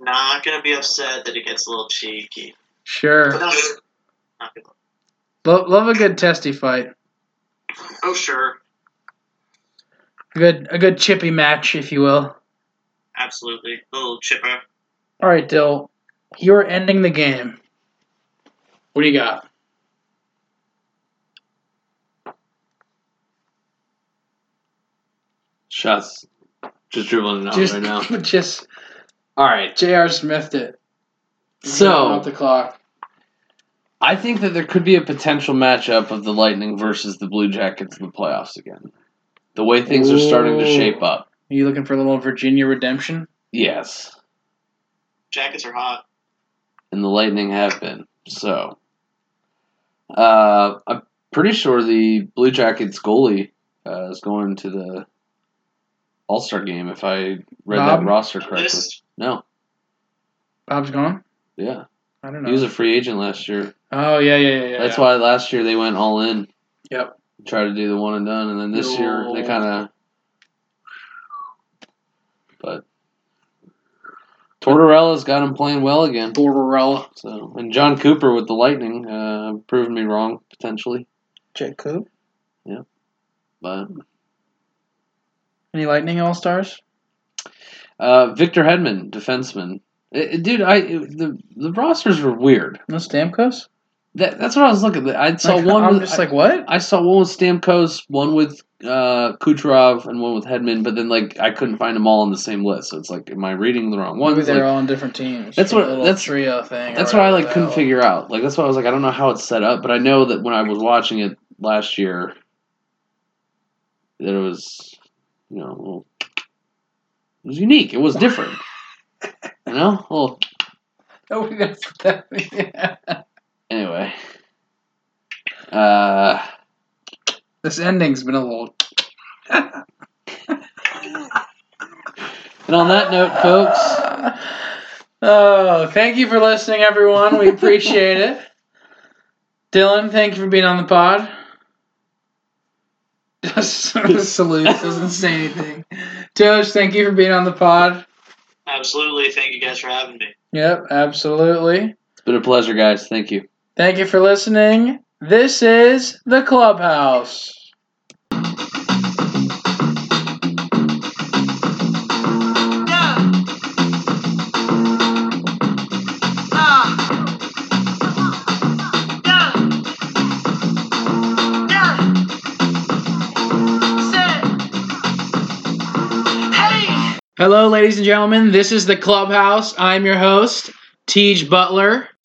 not gonna be upset that it gets a little cheeky. Sure. But not, not. Love, love a good testy fight. Oh sure, good a good chippy match, if you will. absolutely. A little chipper. All right, Dyl. You're ending the game. What do you got? Shots just dribbling it out just, right now. just All right. J.R. Smithed it. So off the clock. I think that there could be a potential matchup of the Lightning versus the Blue Jackets in the playoffs again. The way things are starting to shape up. Are you looking for a little Virginia redemption? Yes. Jackets are hot. And the Lightning have been. So uh, I'm pretty sure the Blue Jackets goalie uh, is going to the All Star game if I read Bob? that roster correctly. This No. Bob's gone. Yeah. I don't know. He was a free agent last year. oh yeah, yeah, yeah. yeah That's yeah. why last year they went all in. Yep. Try to do the one and done, and then this year they kind of. But Tortorella's got him playing well again. Borderella. So and Jon Cooper with the Lightning uh, proved me wrong potentially, Jet Coop. Yeah, but Any Lightning All Stars? uh, Victor Hedman, defenseman. It- it- dude, I it- the the rosters were weird. No Stamkos. That, that's what I was looking at. I saw Like, one. I'm with, just I- like, what? I saw one with Stamkos, one with uh, Kucherov, and one with Hedman. But then, like, I couldn't find them all on the same list. So it's like, am I reading the wrong Maybe ones? they're Like, all on different teams. That's what- that's- trio thing. that's what I like couldn't figure out. Like, that's why I was like, I don't know how it's set up, but I know that when I was watching it last year, that it was, you know, a little, it was unique. It was different. you know, well, knows what that means. anyway. Uh, This ending's been a little. and on that note, folks. Oh, thank you for listening, everyone. We appreciate it. Dylan, thank you for being on the pod. Just salutes, doesn't say anything. Tosh, thank you for being on the pod. Absolutely. Thank you guys for having me. Yep, absolutely. It's been a pleasure, guys. Thank you. Thank you for listening. This is the Clubhouse. Hello, ladies and gentlemen. This is the Clubhouse. I'm your host, Tej Butler.